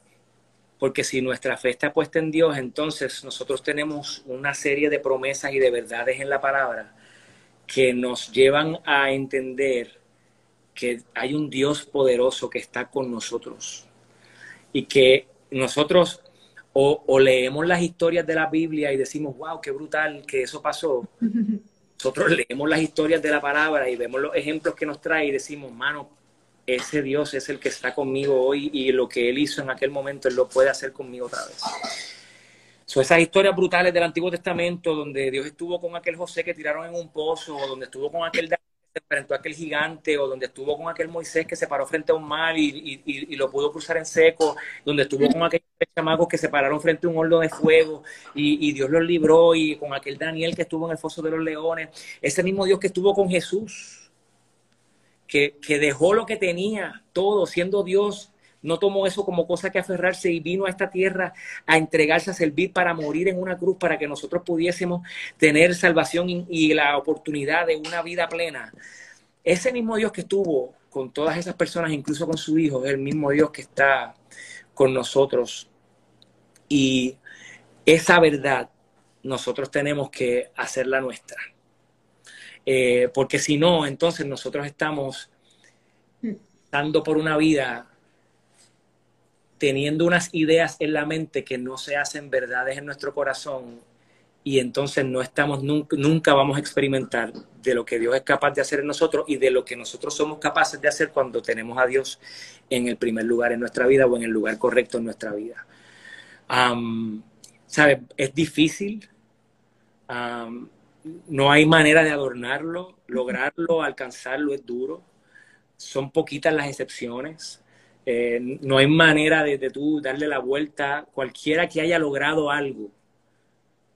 porque si nuestra fe está puesta en Dios, entonces nosotros tenemos una serie de promesas y de verdades en la palabra que nos llevan a entender que hay un Dios poderoso que está con nosotros y que nosotros o, leemos las historias de la Biblia y decimos, wow, qué brutal que eso pasó. Nosotros leemos las historias de la palabra y vemos los ejemplos que nos trae y decimos, mano, ese Dios es el que está conmigo hoy y lo que Él hizo en aquel momento, Él lo puede hacer conmigo otra vez. Son esas historias brutales del Antiguo Testamento, donde Dios estuvo con aquel José que tiraron en un pozo, donde estuvo con aquel que se enfrentó a aquel gigante, o donde estuvo con aquel Moisés que se paró frente a un mar y, lo pudo cruzar en seco, donde estuvo con aquellos chamacos que se pararon frente a un horno de fuego y, Dios los libró, y con aquel Daniel que estuvo en el foso de los leones, ese mismo Dios que estuvo con Jesús que, dejó lo que tenía, todo, siendo Dios, no tomó eso como cosa que aferrarse y vino a esta tierra a entregarse a servir para morir en una cruz para que nosotros pudiésemos tener salvación y, la oportunidad de una vida plena. Ese mismo Dios que estuvo con todas esas personas, incluso con su hijo, es el mismo Dios que está con nosotros Y esa verdad nosotros tenemos que hacerla nuestra. Eh, porque si no, entonces nosotros estamos dando por una vida teniendo unas ideas en la mente que no se hacen verdades en nuestro corazón y entonces no estamos nunca, nunca vamos a experimentar de lo que Dios es capaz de hacer en nosotros y de lo que nosotros somos capaces de hacer cuando tenemos a Dios en el primer lugar en nuestra vida o en el lugar correcto en nuestra vida. ¿Sabes? Es difícil. no hay manera de adornarlo, lograrlo, alcanzarlo es duro. Son poquitas las excepciones. Eh, no hay manera de, de tú darle la vuelta. Cualquiera que haya logrado algo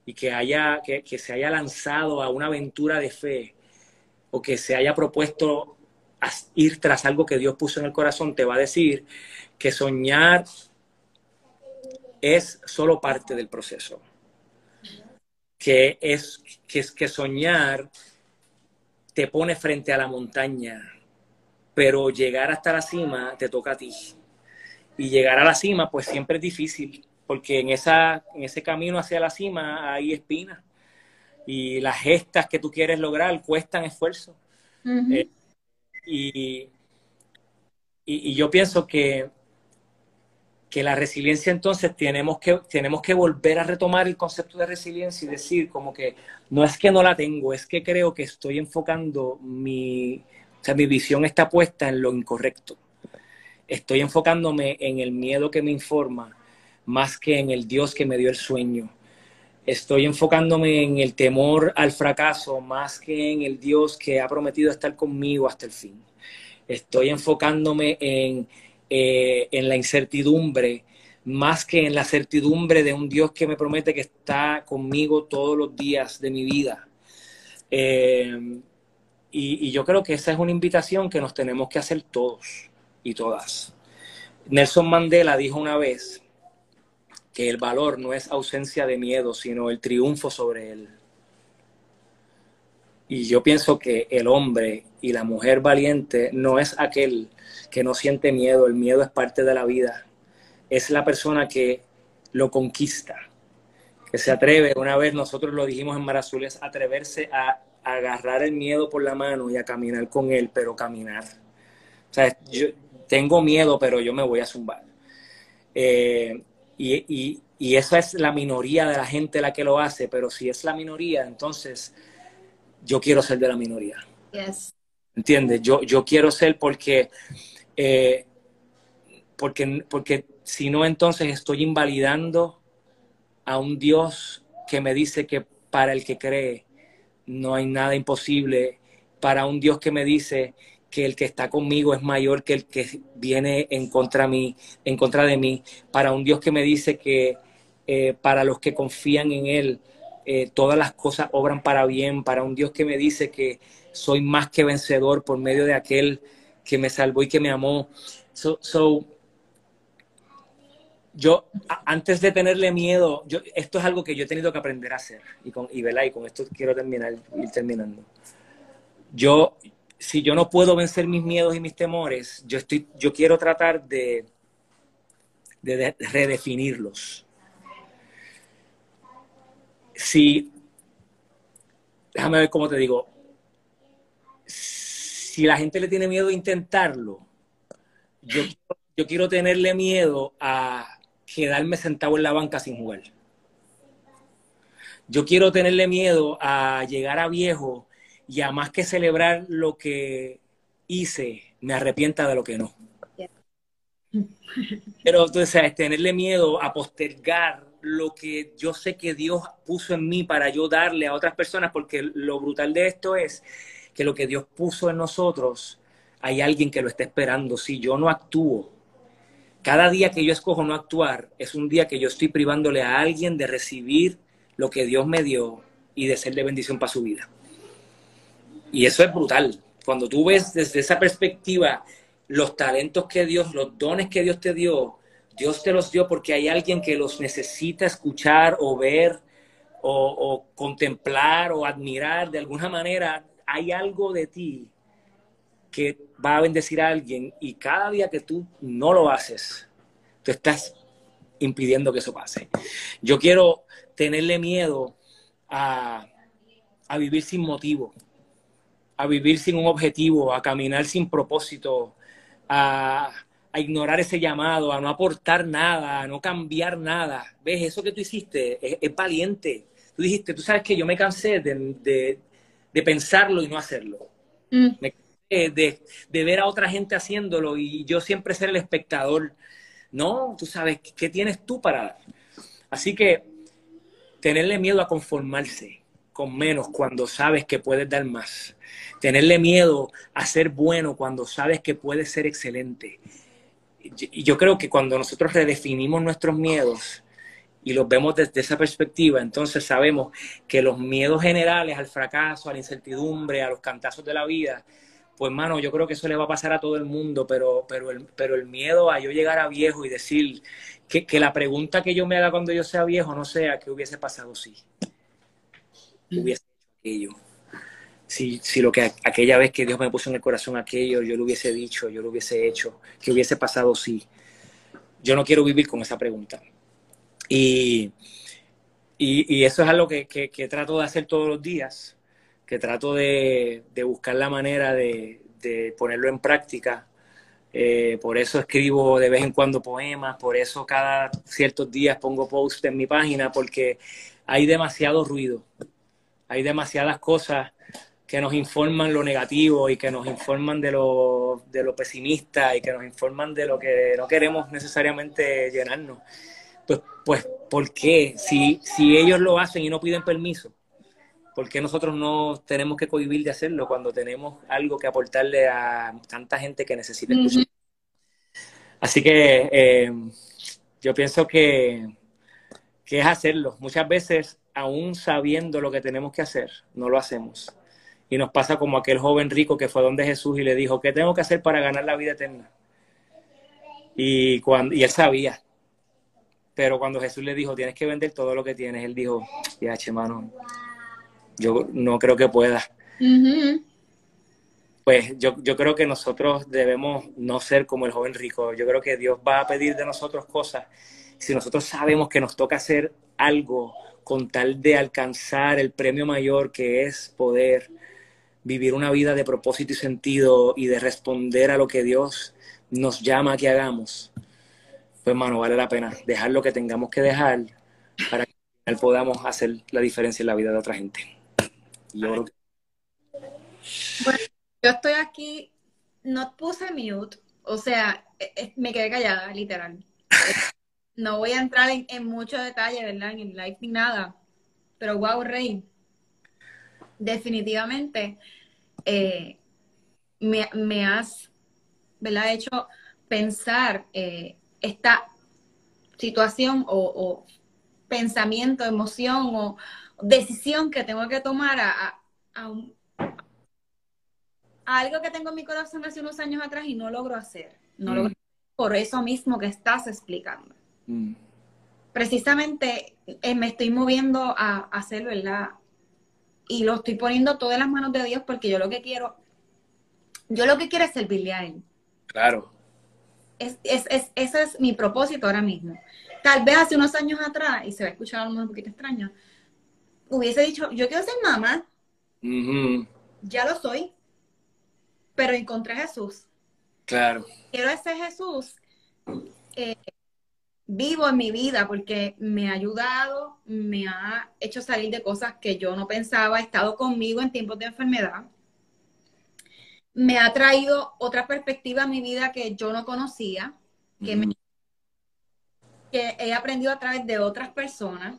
y que, haya, que, que se haya lanzado a una aventura de fe o que se haya propuesto ir tras algo que Dios puso en el corazón, te va a decir que soñar es solo parte del proceso. Que es que, que soñar te pone frente a la montaña, pero llegar hasta la cima te toca a ti. Y llegar a la cima, pues siempre es difícil, porque en, esa, en ese camino hacia la cima hay espinas. Y las gestas que tú quieres lograr cuestan esfuerzo. Eh, y, y, yo pienso que que la resiliencia entonces tenemos que, tenemos que volver a retomar el concepto de resiliencia y decir como que no es que no la tengo, es que creo que estoy enfocando mi, o sea, mi visión está puesta en lo incorrecto. Estoy enfocándome en el miedo que me informa más que en el Dios que me dio el sueño. Estoy enfocándome en el temor al fracaso más que en el Dios que ha prometido estar conmigo hasta el fin. Estoy enfocándome en eh, en la incertidumbre más que en la certidumbre de un Dios que me promete que está conmigo todos los días de mi vida. Eh, y, yo creo que esa es una invitación que nos tenemos que hacer todos y todas. Nelson Mandela dijo una vez que el valor no es ausencia de miedo, sino el triunfo sobre él. Y yo pienso que el hombre y la mujer valiente no es aquel que no siente miedo, el miedo es parte de la vida. Es la persona que lo conquista, que se atreve, una vez nosotros lo dijimos en Marazul, es atreverse a, agarrar el miedo por la mano y a caminar con él, pero caminar. O sea, yo tengo miedo, pero yo me voy a zumbar. Eh, y, y esa es la minoría de la gente la que lo hace, pero si es la minoría, entonces yo quiero ser de la minoría. Yes. ¿Entiendes? Yo, yo quiero ser porque, eh, porque, porque si no, entonces estoy invalidando a un Dios que me dice que para el que cree no hay nada imposible, para un Dios que me dice que el que está conmigo es mayor que el que viene en contra, en contra de mí, para un Dios que me dice que eh, para los que confían en Él, eh, todas las cosas obran para bien, para un Dios que me dice que soy más que vencedor por medio de aquel que me salvó y que me amó. So, yo, antes de tenerle miedo, yo, esto es algo que yo he tenido que aprender a hacer. Y con, y, y con esto quiero terminar, ir terminando. Yo, si yo no puedo vencer mis miedos y mis temores, yo, estoy, yo quiero tratar de, de redefinirlos si, déjame ver cómo te digo, si la gente le tiene miedo a intentarlo, yo, yo quiero tenerle miedo a quedarme sentado en la banca sin jugar. Yo quiero tenerle miedo a llegar a viejo y a más que celebrar lo que hice, me arrepienta de lo que no. Pero entonces, tenerle miedo a postergar lo que yo sé que Dios puso en mí para yo darle a otras personas, porque lo brutal de esto es que lo que Dios puso en nosotros, hay alguien que lo está esperando. Si yo no actúo, cada día que yo escojo no actuar, es un día que yo estoy privándole a alguien de recibir lo que Dios me dio y de ser de bendición para su vida. Y eso es brutal. Cuando tú ves desde esa perspectiva los talentos que Dios, los dones que Dios te dio, Dios te los dio porque hay alguien que los necesita escuchar o ver o, contemplar o admirar. De alguna manera hay algo de ti que va a bendecir a alguien y cada día que tú no lo haces, tú estás impidiendo que eso pase. Yo quiero tenerle miedo a, a vivir sin motivo, a vivir sin un objetivo, a caminar sin propósito, a, a ignorar ese llamado, a no aportar nada, a no cambiar nada. ¿Ves? Eso que tú hiciste es, valiente. Tú dijiste, tú sabes que yo me cansé de, de, pensarlo y no hacerlo. Mm. Me de, de, ver a otra gente haciéndolo y yo siempre ser el espectador. No, tú sabes, ¿qué tienes tú para dar? Así que tenerle miedo a conformarse con menos cuando sabes que puedes dar más. Tenerle miedo a ser bueno cuando sabes que puedes ser excelente y yo creo que cuando nosotros redefinimos nuestros miedos y los vemos desde esa perspectiva, entonces sabemos que los miedos generales al fracaso, a la incertidumbre, a los cantazos de la vida, pues mano, yo creo que eso le va a pasar a todo el mundo, pero, pero, el, pero el miedo a yo llegar a viejo y decir que, que la pregunta que yo me haga cuando yo sea viejo no sea qué hubiese pasado si, hubiese hecho aquello si, si lo que aquella vez que Dios me puso en el corazón aquello, yo lo hubiese dicho, yo lo hubiese hecho, que hubiese pasado sí. Yo no quiero vivir con esa pregunta. Y, y, eso es algo que, que, trato de hacer todos los días, que trato de, de buscar la manera de, de ponerlo en práctica. Eh, por eso escribo de vez en cuando poemas, por eso cada ciertos días pongo posts en mi página, porque hay demasiado ruido, hay demasiadas cosas que nos informan lo negativo y que nos informan de lo, de lo pesimista y que nos informan de lo que no queremos necesariamente llenarnos. Pues, pues ¿por qué? Si, si ellos lo hacen y no piden permiso, ¿por qué nosotros no tenemos que cohibir de hacerlo cuando tenemos algo que aportarle a tanta gente que necesita escuchar? Así que eh, yo pienso que, que es hacerlo. Muchas veces, aún sabiendo lo que tenemos que hacer, no lo hacemos y nos pasa como aquel joven rico que fue donde Jesús y le dijo, ¿qué tengo que hacer para ganar la vida eterna? Y, cuando, y él sabía. Pero cuando Jesús le dijo, tienes que vender todo lo que tienes, él dijo, ya, che, mano, yo no creo que pueda. Pues yo, yo creo que nosotros debemos no ser como el joven rico. Yo creo que Dios va a pedir de nosotros cosas. Si nosotros sabemos que nos toca hacer algo con tal de alcanzar el premio mayor que es poder vivir una vida de propósito y sentido y de responder a lo que Dios nos llama a que hagamos, pues hermano, vale la pena dejar lo que tengamos que dejar para que podamos hacer la diferencia en la vida de otra gente. Yo, estoy aquí, no puse mute, o sea, e, e, me quedé callada, literal. No voy a entrar en, en mucho detalle, ¿verdad? En el live ni nada. Pero wow, Rey. Definitivamente eh, me, has ¿verdad? hecho pensar eh, esta situación o, pensamiento, emoción o decisión que tengo que tomar a, algo que tengo en mi corazón hace unos años atrás y no logro hacer. No logro, mm. por eso mismo que estás explicando. Mm. Precisamente eh, me estoy moviendo a, hacerlo, ¿verdad? y lo estoy poniendo todo en las manos de Dios porque yo lo que quiero, yo lo que quiero es servirle a Él. Claro. Es, es, es, ese es mi propósito ahora mismo. Tal vez hace unos años atrás, y se va a escuchar algo un poquito extraño, hubiese dicho, yo quiero ser mamá. Ya lo soy, pero encontré a Jesús. Claro. Quiero ese Jesús eh, vivo en mi vida porque me ha ayudado, me ha hecho salir de cosas que yo no pensaba, ha estado conmigo en tiempos de enfermedad. Me ha traído otra perspectiva a mi vida que yo no conocía, que, que he aprendido a través de otras personas,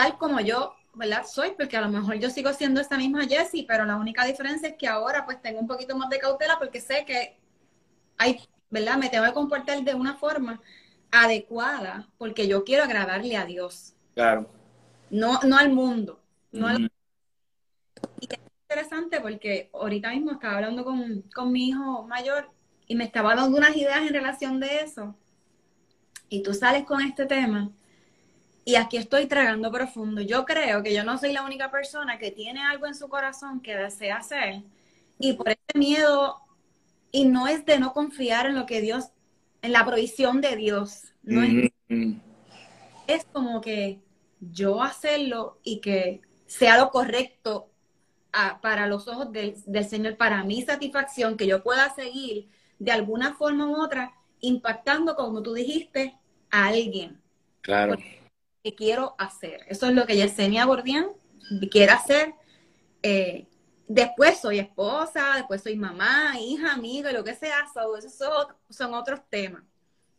tal como yo, ¿verdad? Soy, porque a lo mejor yo sigo siendo esta misma Jessie, pero la única diferencia es que ahora pues tengo un poquito más de cautela porque sé que hay, ¿verdad? Me tengo que comportar de una forma adecuada porque yo quiero agradarle a Dios. Claro. No, no al mundo. No Y es interesante porque ahorita mismo estaba hablando con, con mi hijo mayor y me estaba dando unas ideas en relación de eso. Y tú sales con este tema y aquí estoy tragando profundo. Yo creo que yo no soy la única persona que tiene algo en su corazón que desea hacer y por ese miedo, y no es de no confiar en lo que Dios en la provisión de Dios. No es, Mm, es como que yo hacerlo y que sea lo correcto a- para los ojos del, del Señor, para mi satisfacción, que yo pueda seguir de alguna forma u otra impactando, como tú dijiste, a alguien claro. Que quiero hacer. Eso es lo que Yesenia Gordian quiere hacer. Eh, después soy esposa, después soy mamá, hija, amiga, lo que sea. So, esos son, son otros temas.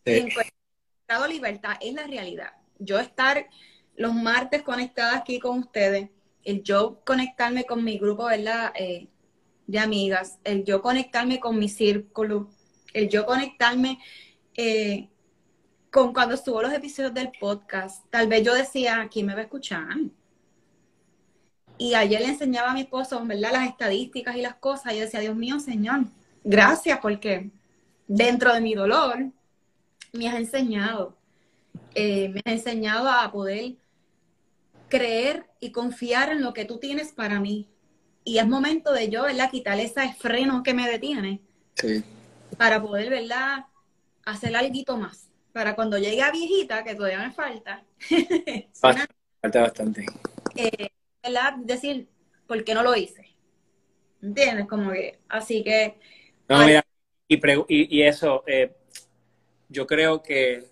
Sí. En cuanto a libertad, es la realidad. Yo estar los martes conectada aquí con ustedes, el yo conectarme con mi grupo, ¿verdad? Eh, de amigas, el yo conectarme con mi círculo, el yo conectarme eh, con cuando subo los episodios del podcast, tal vez yo decía, ¿quién me va a escuchar? Y ayer le enseñaba a mi esposo, ¿verdad? Las estadísticas y las cosas. Y yo decía, Dios mío, Señor, gracias porque dentro de mi dolor me has enseñado. eh, me has enseñado a poder creer y confiar en lo que tú tienes para mí. Y es momento de yo, ¿verdad? Quitar ese freno que me detiene Sí. para poder, ¿verdad? Hacer algo más. Para cuando llegue a viejita, que todavía me falta, Bast- Falta bastante. ¿verdad? Decir, ¿por qué no lo hice? ¿Entiendes? Como que, así que, No, mira, y, y eso, eh, yo creo que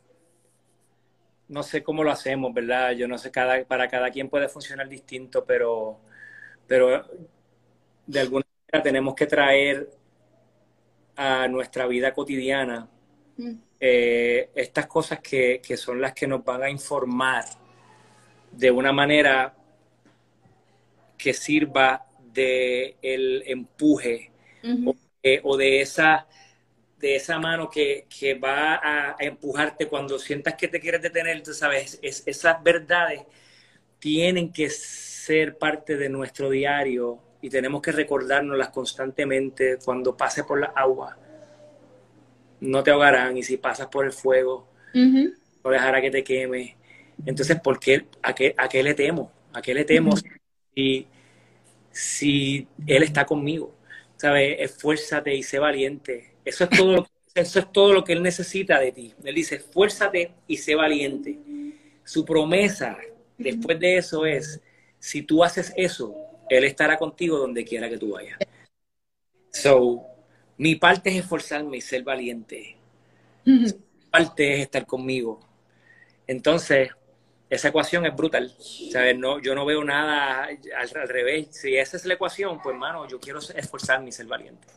no sé cómo lo hacemos, ¿verdad? Yo no sé, cada, para cada quien puede funcionar distinto, pero, pero de alguna manera tenemos que traer a nuestra vida cotidiana mm, eh, estas cosas que, que son las que nos van a informar de una manera que sirva de el empuje eh, o de esa, de esa mano que, que va a, a empujarte cuando sientas que te quieres detener, tú sabes, es- esas verdades tienen que ser parte de nuestro diario y tenemos que recordárnoslas constantemente cuando pases por la agua. No te ahogarán y si pasas por el fuego, ujú, no dejará que te queme. Entonces, ¿por qué, a, qué, ¿a qué le temo? ¿A qué le temo si, si Él está conmigo? ¿Sabes? Esfuérzate y sé valiente. Eso es todo lo, eso es todo lo que Él necesita de ti. Él dice, esfuérzate y sé valiente. Su promesa después de eso es, si tú haces eso, Él estará contigo donde quiera que tú vayas. So, mi parte es esforzarme y ser valiente ujú. parte es estar conmigo. Entonces, esa ecuación es brutal. ¿sabes? No, yo no veo nada al, al revés. Si esa es la ecuación, pues, hermano, yo quiero esforzarme y ser valiente.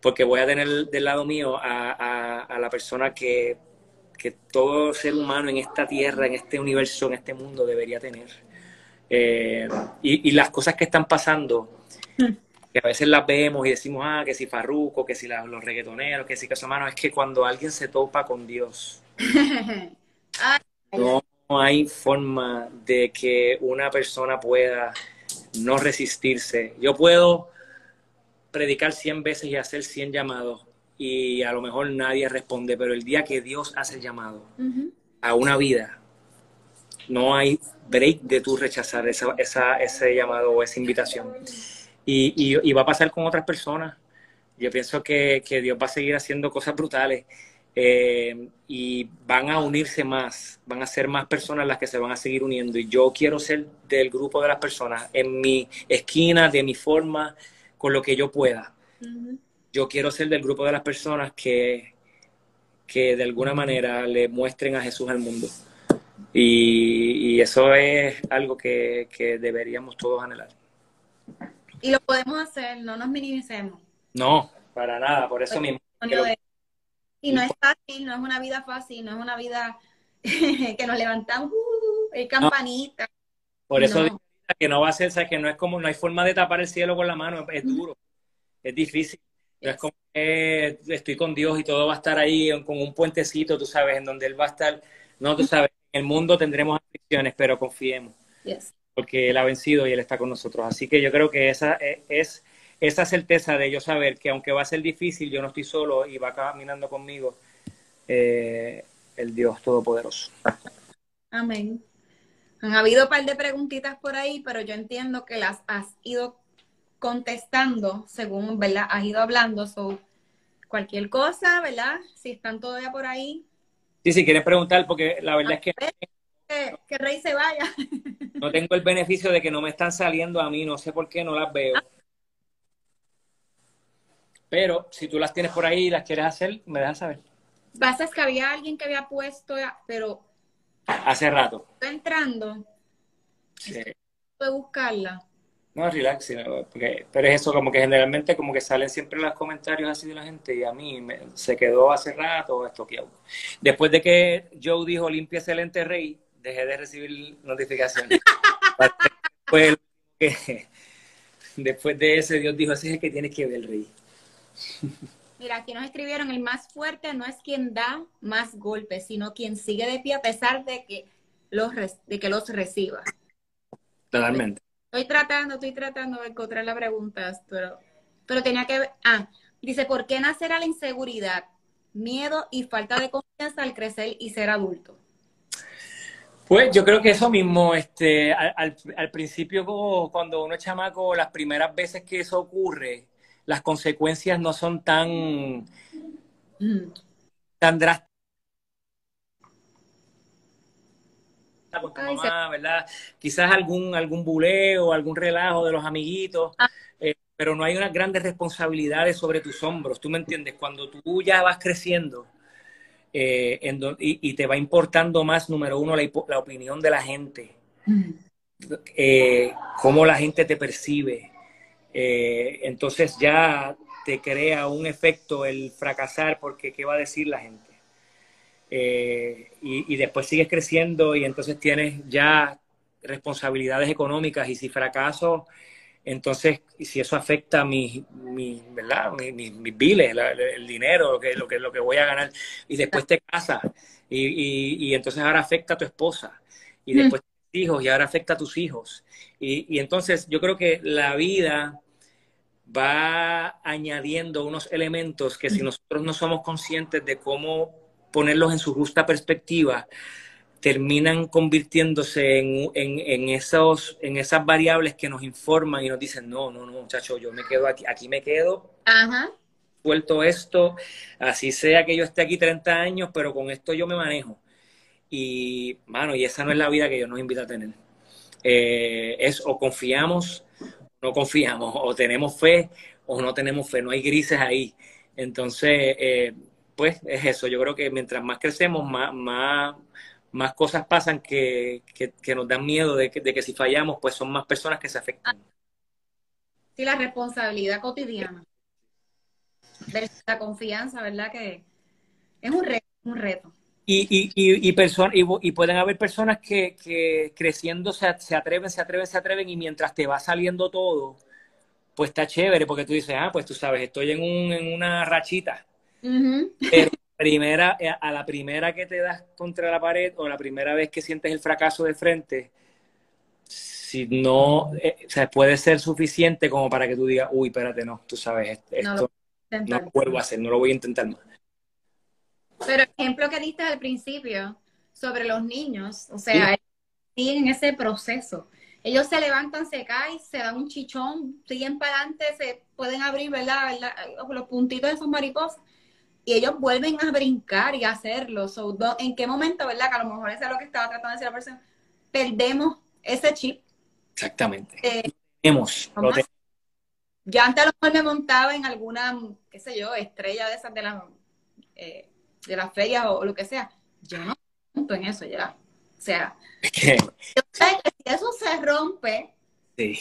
Porque voy a tener del lado mío a, a- a la persona que, que todo ser humano en esta tierra, en este universo, en este mundo debería tener. Eh, y, y las cosas que están pasando, que a veces las vemos y decimos, ah, que si Farruco, que si la- los reggaetoneros, que si hermano, es que cuando alguien se topa con Dios, no hay forma de que una persona pueda no resistirse. Yo puedo predicar 100 veces y hacer 100 llamados y a lo mejor nadie responde, pero el día que Dios hace el llamado a una vida, no hay break de tú rechazar esa, esa- ese llamado o esa invitación. Y, y- y va a pasar con otras personas. Yo pienso que, que Dios va a seguir haciendo cosas brutales eh, y van a unirse más, van a ser más personas las que se van a seguir uniendo. Y yo quiero ser del grupo de las personas, en mi esquina, de mi forma, con lo que yo pueda. Yo quiero ser del grupo de las personas que, que de alguna manera le muestren a Jesús al mundo. Y, y eso es algo que, que deberíamos todos anhelar. Y lo podemos hacer, no nos minimicemos. No, para nada, por eso mismo. De- Y no es fácil, no es una vida fácil, no es una vida que nos levantamos, uh, el campanita. Por eso No. digo que no va a ser, o sea, que no es como, no hay forma de tapar el cielo con la mano, es duro, es difícil. No es como que estoy con Dios y todo va a estar ahí con un puentecito, tú sabes, en donde Él va a estar. No, tú sabes, en el mundo tendremos aflicciones, pero confiemos, Yes. Porque Él ha vencido y Él está con nosotros. Así que yo creo que esa es, es esa certeza de yo saber que aunque va a ser difícil, yo no estoy solo y va caminando conmigo eh, el Dios Todopoderoso. Amén. Han habido un par de preguntitas por ahí, pero yo entiendo que las has ido contestando según, ¿verdad? Has ido hablando. So, cualquier cosa, ¿verdad? Si están todavía por ahí. Sí, si quieres preguntar, porque la verdad es que que, que Rey se vaya. no tengo el beneficio de que no me están saliendo a mí, no sé por qué no las veo. Pero si tú las tienes por ahí y las quieres hacer, me dejas saber. Pasa es que había alguien que había puesto, pero Hace rato. estoy entrando, Sí. puedo buscarla. No, relax, sí, no, porque, pero es eso, como que generalmente como que salen siempre los comentarios así de la gente y a mí me- se quedó hace rato estoqueado. Después de que Joe dijo limpia excelente rey, dejé de recibir notificaciones. Después, después de ese Dios dijo, ese es el que tienes que ver, rey. Mira, aquí nos escribieron, el más fuerte no es quien da más golpes, sino quien sigue de pie a pesar de que los, de que los reciba. Totalmente. Estoy tratando, estoy tratando de encontrar las preguntas, pero, pero tenía que ver. Ah, dice, ¿por qué nacerá la inseguridad, miedo y falta de confianza al crecer y ser adulto? Pues yo creo que eso mismo, este, al, al- principio como cuando uno es chamaco, las primeras veces que eso ocurre, las consecuencias no son tan, tan drásticas. Ay, mamá, ¿verdad? Quizás algún, algún buleo, algún relajo de los amiguitos, Ah. eh, pero no hay unas grandes responsabilidades sobre tus hombros, ¿tú me entiendes? Cuando tú ya vas creciendo eh, en do- y, y te va importando más, número uno, la, la opinión de la gente, Mm. eh, cómo la gente te percibe. Eh, entonces ya te crea un efecto el fracasar porque qué va a decir la gente. Y, y después sigues creciendo y entonces tienes ya responsabilidades económicas y si fracaso, entonces si eso afecta mis, mis, ¿verdad? mis, biles, la- el dinero, lo que, lo, que, lo que voy a ganar, y después te casas y, y, y entonces ahora afecta a tu esposa y Mm. después tus hijos y ahora afecta a tus hijos. Y, y entonces yo creo que la vida va añadiendo unos elementos que si nosotros no somos conscientes de cómo ponerlos en su justa perspectiva, terminan convirtiéndose en, en, en esos, en esas variables que nos informan y nos dicen, no, no, no, muchacho, yo me quedo aquí, aquí me quedo, Ajá. suelto esto, así sea que yo esté aquí 30 años, pero con esto yo me manejo. Y, mano, y esa no es la vida que Dios nos invita a tener. Eh, es o confiamos, no confiamos, o tenemos fe, o no tenemos fe, no hay grises ahí. Entonces, eh, pues es eso, yo creo que mientras más crecemos, más, más, más cosas pasan que, que, que nos dan miedo de que, de que si fallamos, pues son más personas que se afectan. Sí, la responsabilidad cotidiana. La confianza, ¿verdad? Que es un reto, un reto. Y, y, y, y, y, y pueden haber personas que, que creciendo se, se atreven, se atreven, se atreven y mientras te va saliendo todo, pues está chévere porque tú dices, ah, pues tú sabes, estoy en, un, en una rachita. Pero primera, eh, a la primera que te das contra la pared o la primera vez que sientes el fracaso de frente, si no, eh, o sea, puede ser suficiente como para que tú digas, uy, espérate, no, tú sabes, No esto lo no lo vuelvo a hacer, no lo voy a intentar más. Pero el ejemplo que diste al principio sobre los niños, o sea, ellos siguen ese proceso. Ellos se levantan, se caen, se dan un chichón, siguen para adelante, se pueden abrir, ¿verdad? ¿verdad? Los puntitos de esos mariposas. Y ellos vuelven a brincar y a hacerlo. So, do- ¿En qué momento, verdad? Que a lo mejor eso es lo que estaba tratando de decir la persona. Perdemos ese chip. Exactamente. Eh, lo ¿cómo tenemos. Yo antes a lo mejor me montaba en alguna, qué sé yo, estrella de esas de las eh, de las ferias o, lo que sea. Yo no me monto en eso ya. O sea, yo sé que si eso se rompe, Sí.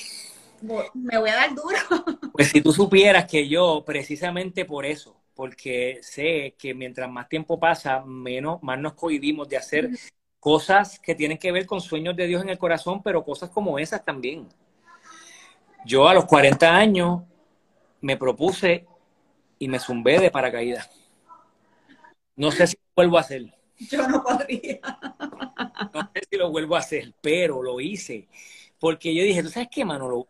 me voy a dar duro. Pues si tú supieras que yo, precisamente por eso, porque sé que mientras más tiempo pasa, menos, más nos cohibimos de hacer cosas que tienen que ver con sueños de Dios en el corazón, pero cosas como esas también. Yo a los 40 años me propuse y me zumbé de paracaídas. No sé si lo vuelvo a hacer. Yo no podría. No sé si lo vuelvo a hacer, pero lo hice. Porque yo dije, ¿tú sabes qué, Manolo?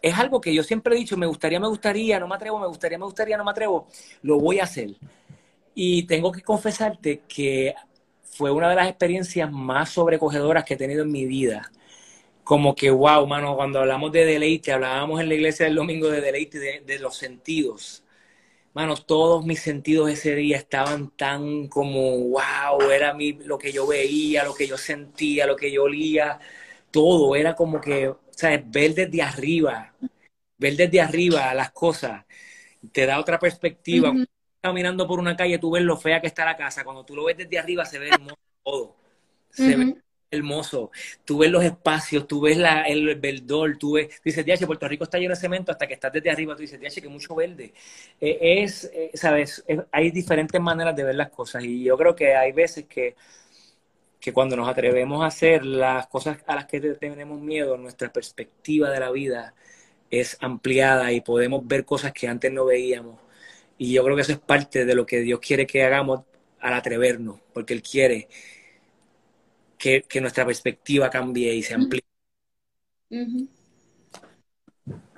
Es algo que yo siempre he dicho, me gustaría, me gustaría, no me atrevo, me gustaría, me gustaría, no me atrevo. Lo voy a hacer. Y tengo que confesarte que fue una de las experiencias más sobrecogedoras que he tenido en mi vida. Como que, wow, mano, cuando hablamos de deleite, hablábamos en la iglesia del domingo de deleite, de, los sentidos. mano, todos mis sentidos ese día estaban tan como, wow, era mi, lo que yo veía, lo que yo sentía, lo que yo olía, todo, era como que, ¿sabes? Ver desde arriba, ver desde arriba las cosas, te da otra perspectiva. Cuando estás Caminando por una calle, tú ves lo fea que está la casa, cuando tú lo ves desde arriba se ve hermoso todo, se ve hermoso. Tú ves los espacios, tú ves la, el verdor, tú ves, tú dices, Diache, Puerto Rico está lleno de cemento hasta que estás desde arriba, tú dices, Diache, que mucho verde. Eh, es, eh, sabes, Es- hay diferentes maneras de ver las cosas y yo creo que hay veces que, que cuando nos atrevemos a hacer las cosas a las que te- tenemos miedo, nuestra perspectiva de la vida es ampliada y podemos ver cosas que antes no veíamos. Y yo creo que eso es parte de lo que Dios quiere que hagamos al atrevernos, porque Él quiere que, que nuestra perspectiva cambie y se amplíe.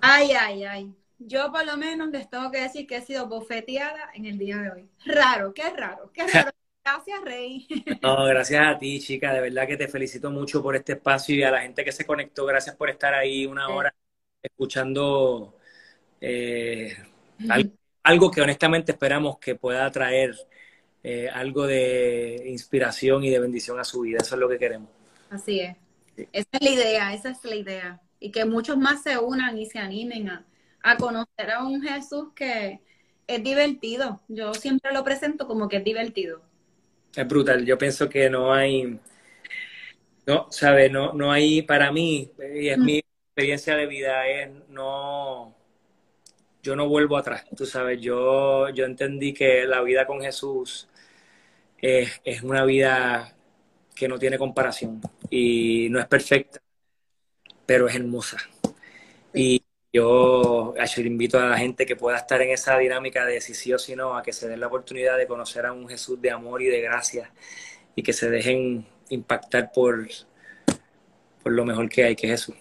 Ay, ay, ay. Yo por lo menos les tengo que decir que he sido bofeteada en el día de hoy. Raro, qué raro, qué raro. Gracias, Rey. No, gracias a ti, chica. De verdad que te felicito mucho por este espacio y a la gente que se conectó. Gracias por estar ahí una Sí. hora escuchando eh, al- algo que honestamente esperamos que pueda traer eh, algo de inspiración y de bendición a su vida. Eso es lo que queremos. Así es. Esa es la idea, esa es la idea. Y que muchos más se unan y se animen a, a conocer a un Jesús que es divertido. Yo siempre lo presento como que es divertido. Es brutal. Yo pienso que no hay, no, ¿sabes? No, no hay, para mí, y es mi experiencia de vida, es no, yo no vuelvo atrás, tú sabes. Yo, yo entendí que la vida con Jesús es, es una vida que no tiene comparación y no es perfecta, pero es hermosa. Y yo invito a la gente que pueda estar en esa dinámica de si sí o si no, a que se den la oportunidad de conocer a un Jesús de amor y de gracia y que se dejen impactar por, por lo mejor que hay, que es Jesús.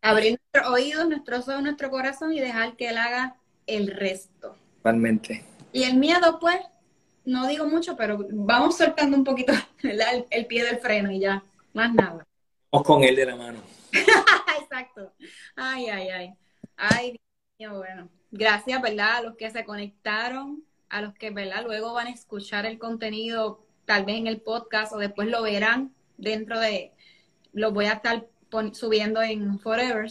Abrir nuestros oídos, nuestros ojos, nuestro corazón y dejar que Él haga el resto. Realmente. Y el miedo, pues, no digo mucho, pero vamos soltando un poquito el, el pie del freno y ya, más nada. Vamos con él de la mano. Exacto. Ay, ay, ay. Ay, Dios mío, bueno. Gracias, ¿verdad? A los que se conectaron, a los que, ¿verdad? Luego van a escuchar el contenido, tal vez en el podcast o después lo verán dentro de, lo voy a estar subiendo en Forever.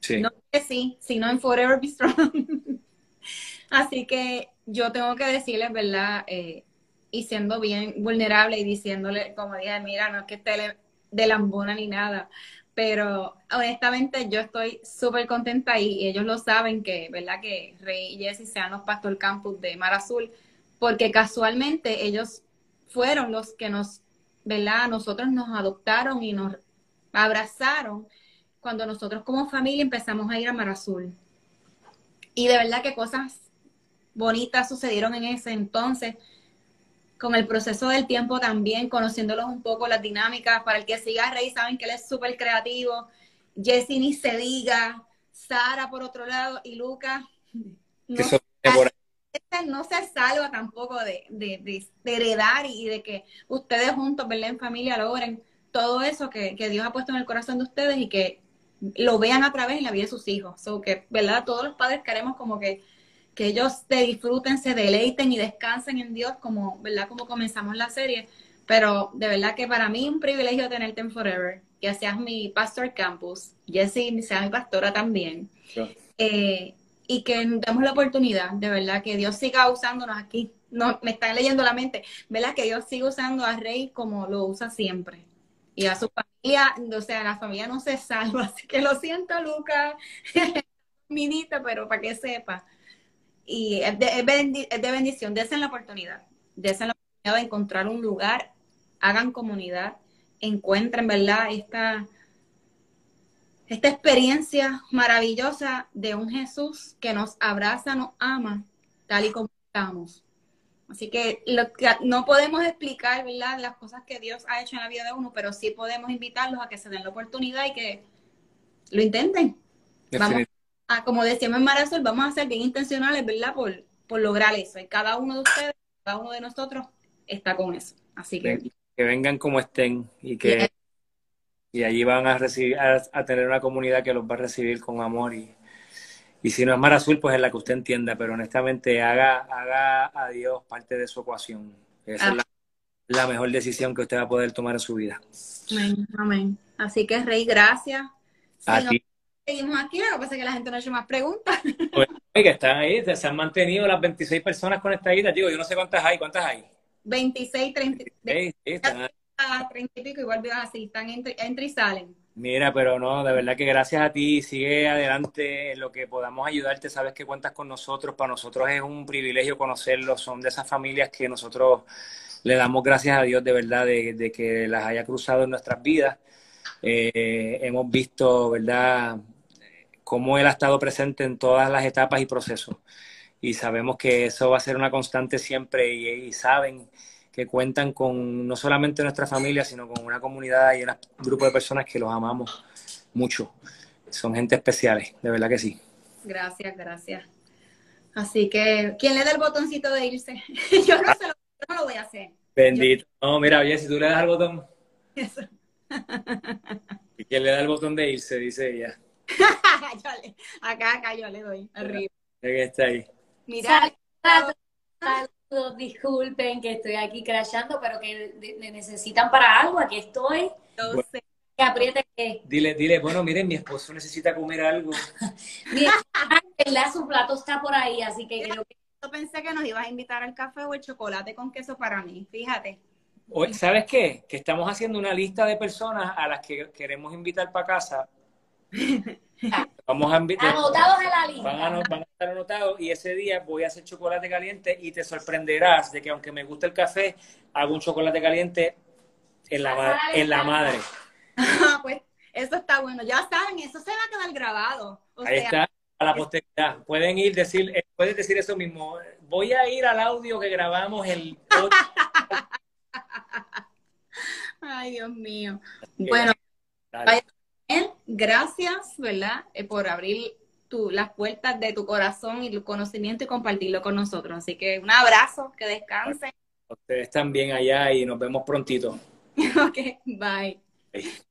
Sí. No que sí, sino en Forever Be Strong. Así que yo tengo que decirles, ¿verdad? Eh, y siendo bien vulnerable y diciéndole, como dije, mira, no es que esté de lambona ni nada, pero honestamente yo estoy súper contenta y, ellos lo saben que, ¿verdad? Que Rey y Jesse sean los Pastor Campus de Mar Azul, porque casualmente ellos fueron los que nos, ¿verdad? Nosotros nos adoptaron y nos abrazaron cuando nosotros como familia empezamos a ir a Mar Azul. Y de verdad que cosas bonitas sucedieron en ese entonces, con el proceso del tiempo también, conociéndolos un poco, las dinámicas. Para el que siga Rey, saben que él es súper creativo. Jessy ni se diga, Sara por otro lado y Lucas. No, este no se salva tampoco de, de, de- de heredar y de que ustedes juntos, ¿verdad? En familia logren todo eso que, que Dios ha puesto en el corazón de ustedes y que lo vean a través en la vida de sus hijos. So que, ¿verdad? Todos los padres queremos como que, que ellos te disfruten, se deleiten y descansen en Dios, como, ¿verdad? Como comenzamos la serie. Pero de verdad que para mí es un privilegio tenerte en Forever, que seas mi pastor campus, Jessie sea mi pastora también. Eh, y que nos demos la oportunidad, de verdad, que Dios siga usándonos aquí. No, me están leyendo la mente, ¿verdad? Que Dios siga usando a Rey como lo usa siempre. Y a su familia, o sea, la familia no se salva, así que lo siento, Lucas, minita, pero para que sepa. Y es de, es de bendición, desen la oportunidad, desen la oportunidad de encontrar un lugar, hagan comunidad, encuentren, ¿verdad? Esta, esta experiencia maravillosa de un Jesús que nos abraza, nos ama, tal y como estamos. Así que no podemos explicar, ¿verdad?, las cosas que Dios ha hecho en la vida de uno, pero sí podemos invitarlos a que se den la oportunidad y que lo intenten. Vamos a, como decíamos en Marazol, vamos a ser bien intencionales, ¿verdad?, por, por lograr eso. Y cada uno de ustedes, cada uno de nosotros está con eso. Así que, Que vengan como estén y que y allí van a recibir a, a tener una comunidad que los va a recibir con amor y, Y si no es mar azul, pues es la que usted entienda, pero honestamente haga, haga a Dios parte de su ecuación. Esa es la, la mejor decisión que usted va a poder tomar en su vida. Amén, amén. Así que, Rey, gracias. A Sí, ti. Seguimos aquí, lo que pasa es que la gente no ha hecho más preguntas. Pues, que están ahí, se han mantenido las 26 personas conectaditas. Digo, yo no sé cuántas hay, ¿cuántas hay? 26, 30, Sí, sí, están ahí. a 30 y pico, igual veo así, están entre, entre y salen. Mira, pero no, de verdad que gracias a ti, sigue adelante en lo que podamos ayudarte, sabes que cuentas con nosotros, para nosotros es un privilegio conocerlos, son de esas familias que nosotros le damos gracias a Dios de verdad de, de que las haya cruzado en nuestras vidas. Eh, hemos visto, ¿verdad?, cómo Él ha estado presente en todas las etapas y procesos. Y sabemos que eso va a ser una constante siempre y, y saben que cuentan con no solamente nuestra familia, sino con una comunidad y un grupo de personas que los amamos mucho. Son gente especiales, de verdad que sí. Gracias, gracias. Así que, ¿quién le da el botoncito de irse? yo no se lo, no lo voy a hacer. Bendito. No, mira, oye, si tú le das al botón, Eso. ¿y quién le da el botón de irse? Dice ella. Yo le- acá, acá yo le doy, arriba. Que está ahí. Mira, Saludos, saludos, disculpen que estoy aquí crashando, pero que me necesitan para algo, aquí estoy. entonces, Que apriete que. Dile, dile, bueno, miren, mi esposo necesita comer algo. Mira, su plato está por ahí, así que creo que yo pensé que nos ibas a invitar al café o el chocolate con queso para mí, fíjate. Oye, ¿Sabes qué? Que estamos haciendo una lista de personas a las que queremos invitar para casa. Vamos a invitar. anotados en la lista. Van a, van a estar anotados y ese día voy a hacer chocolate caliente y te sorprenderás de que aunque me gusta el café, hago un chocolate caliente en la, en la madre. Ah, pues eso está bueno. Ya saben, eso se va a quedar grabado. O Ahí sea, está, a la posteridad. Pueden ir, decir, eh, puedes decir eso mismo. Voy a ir al audio que grabamos el... Ay, Dios mío. Bueno, Dale. Gracias, ¿verdad? Eh, por abrir tu, las puertas de tu corazón y tu conocimiento y compartirlo con nosotros. Así que un abrazo, que descansen. Ustedes están bien allá y nos vemos prontito. ok, bye. Bye.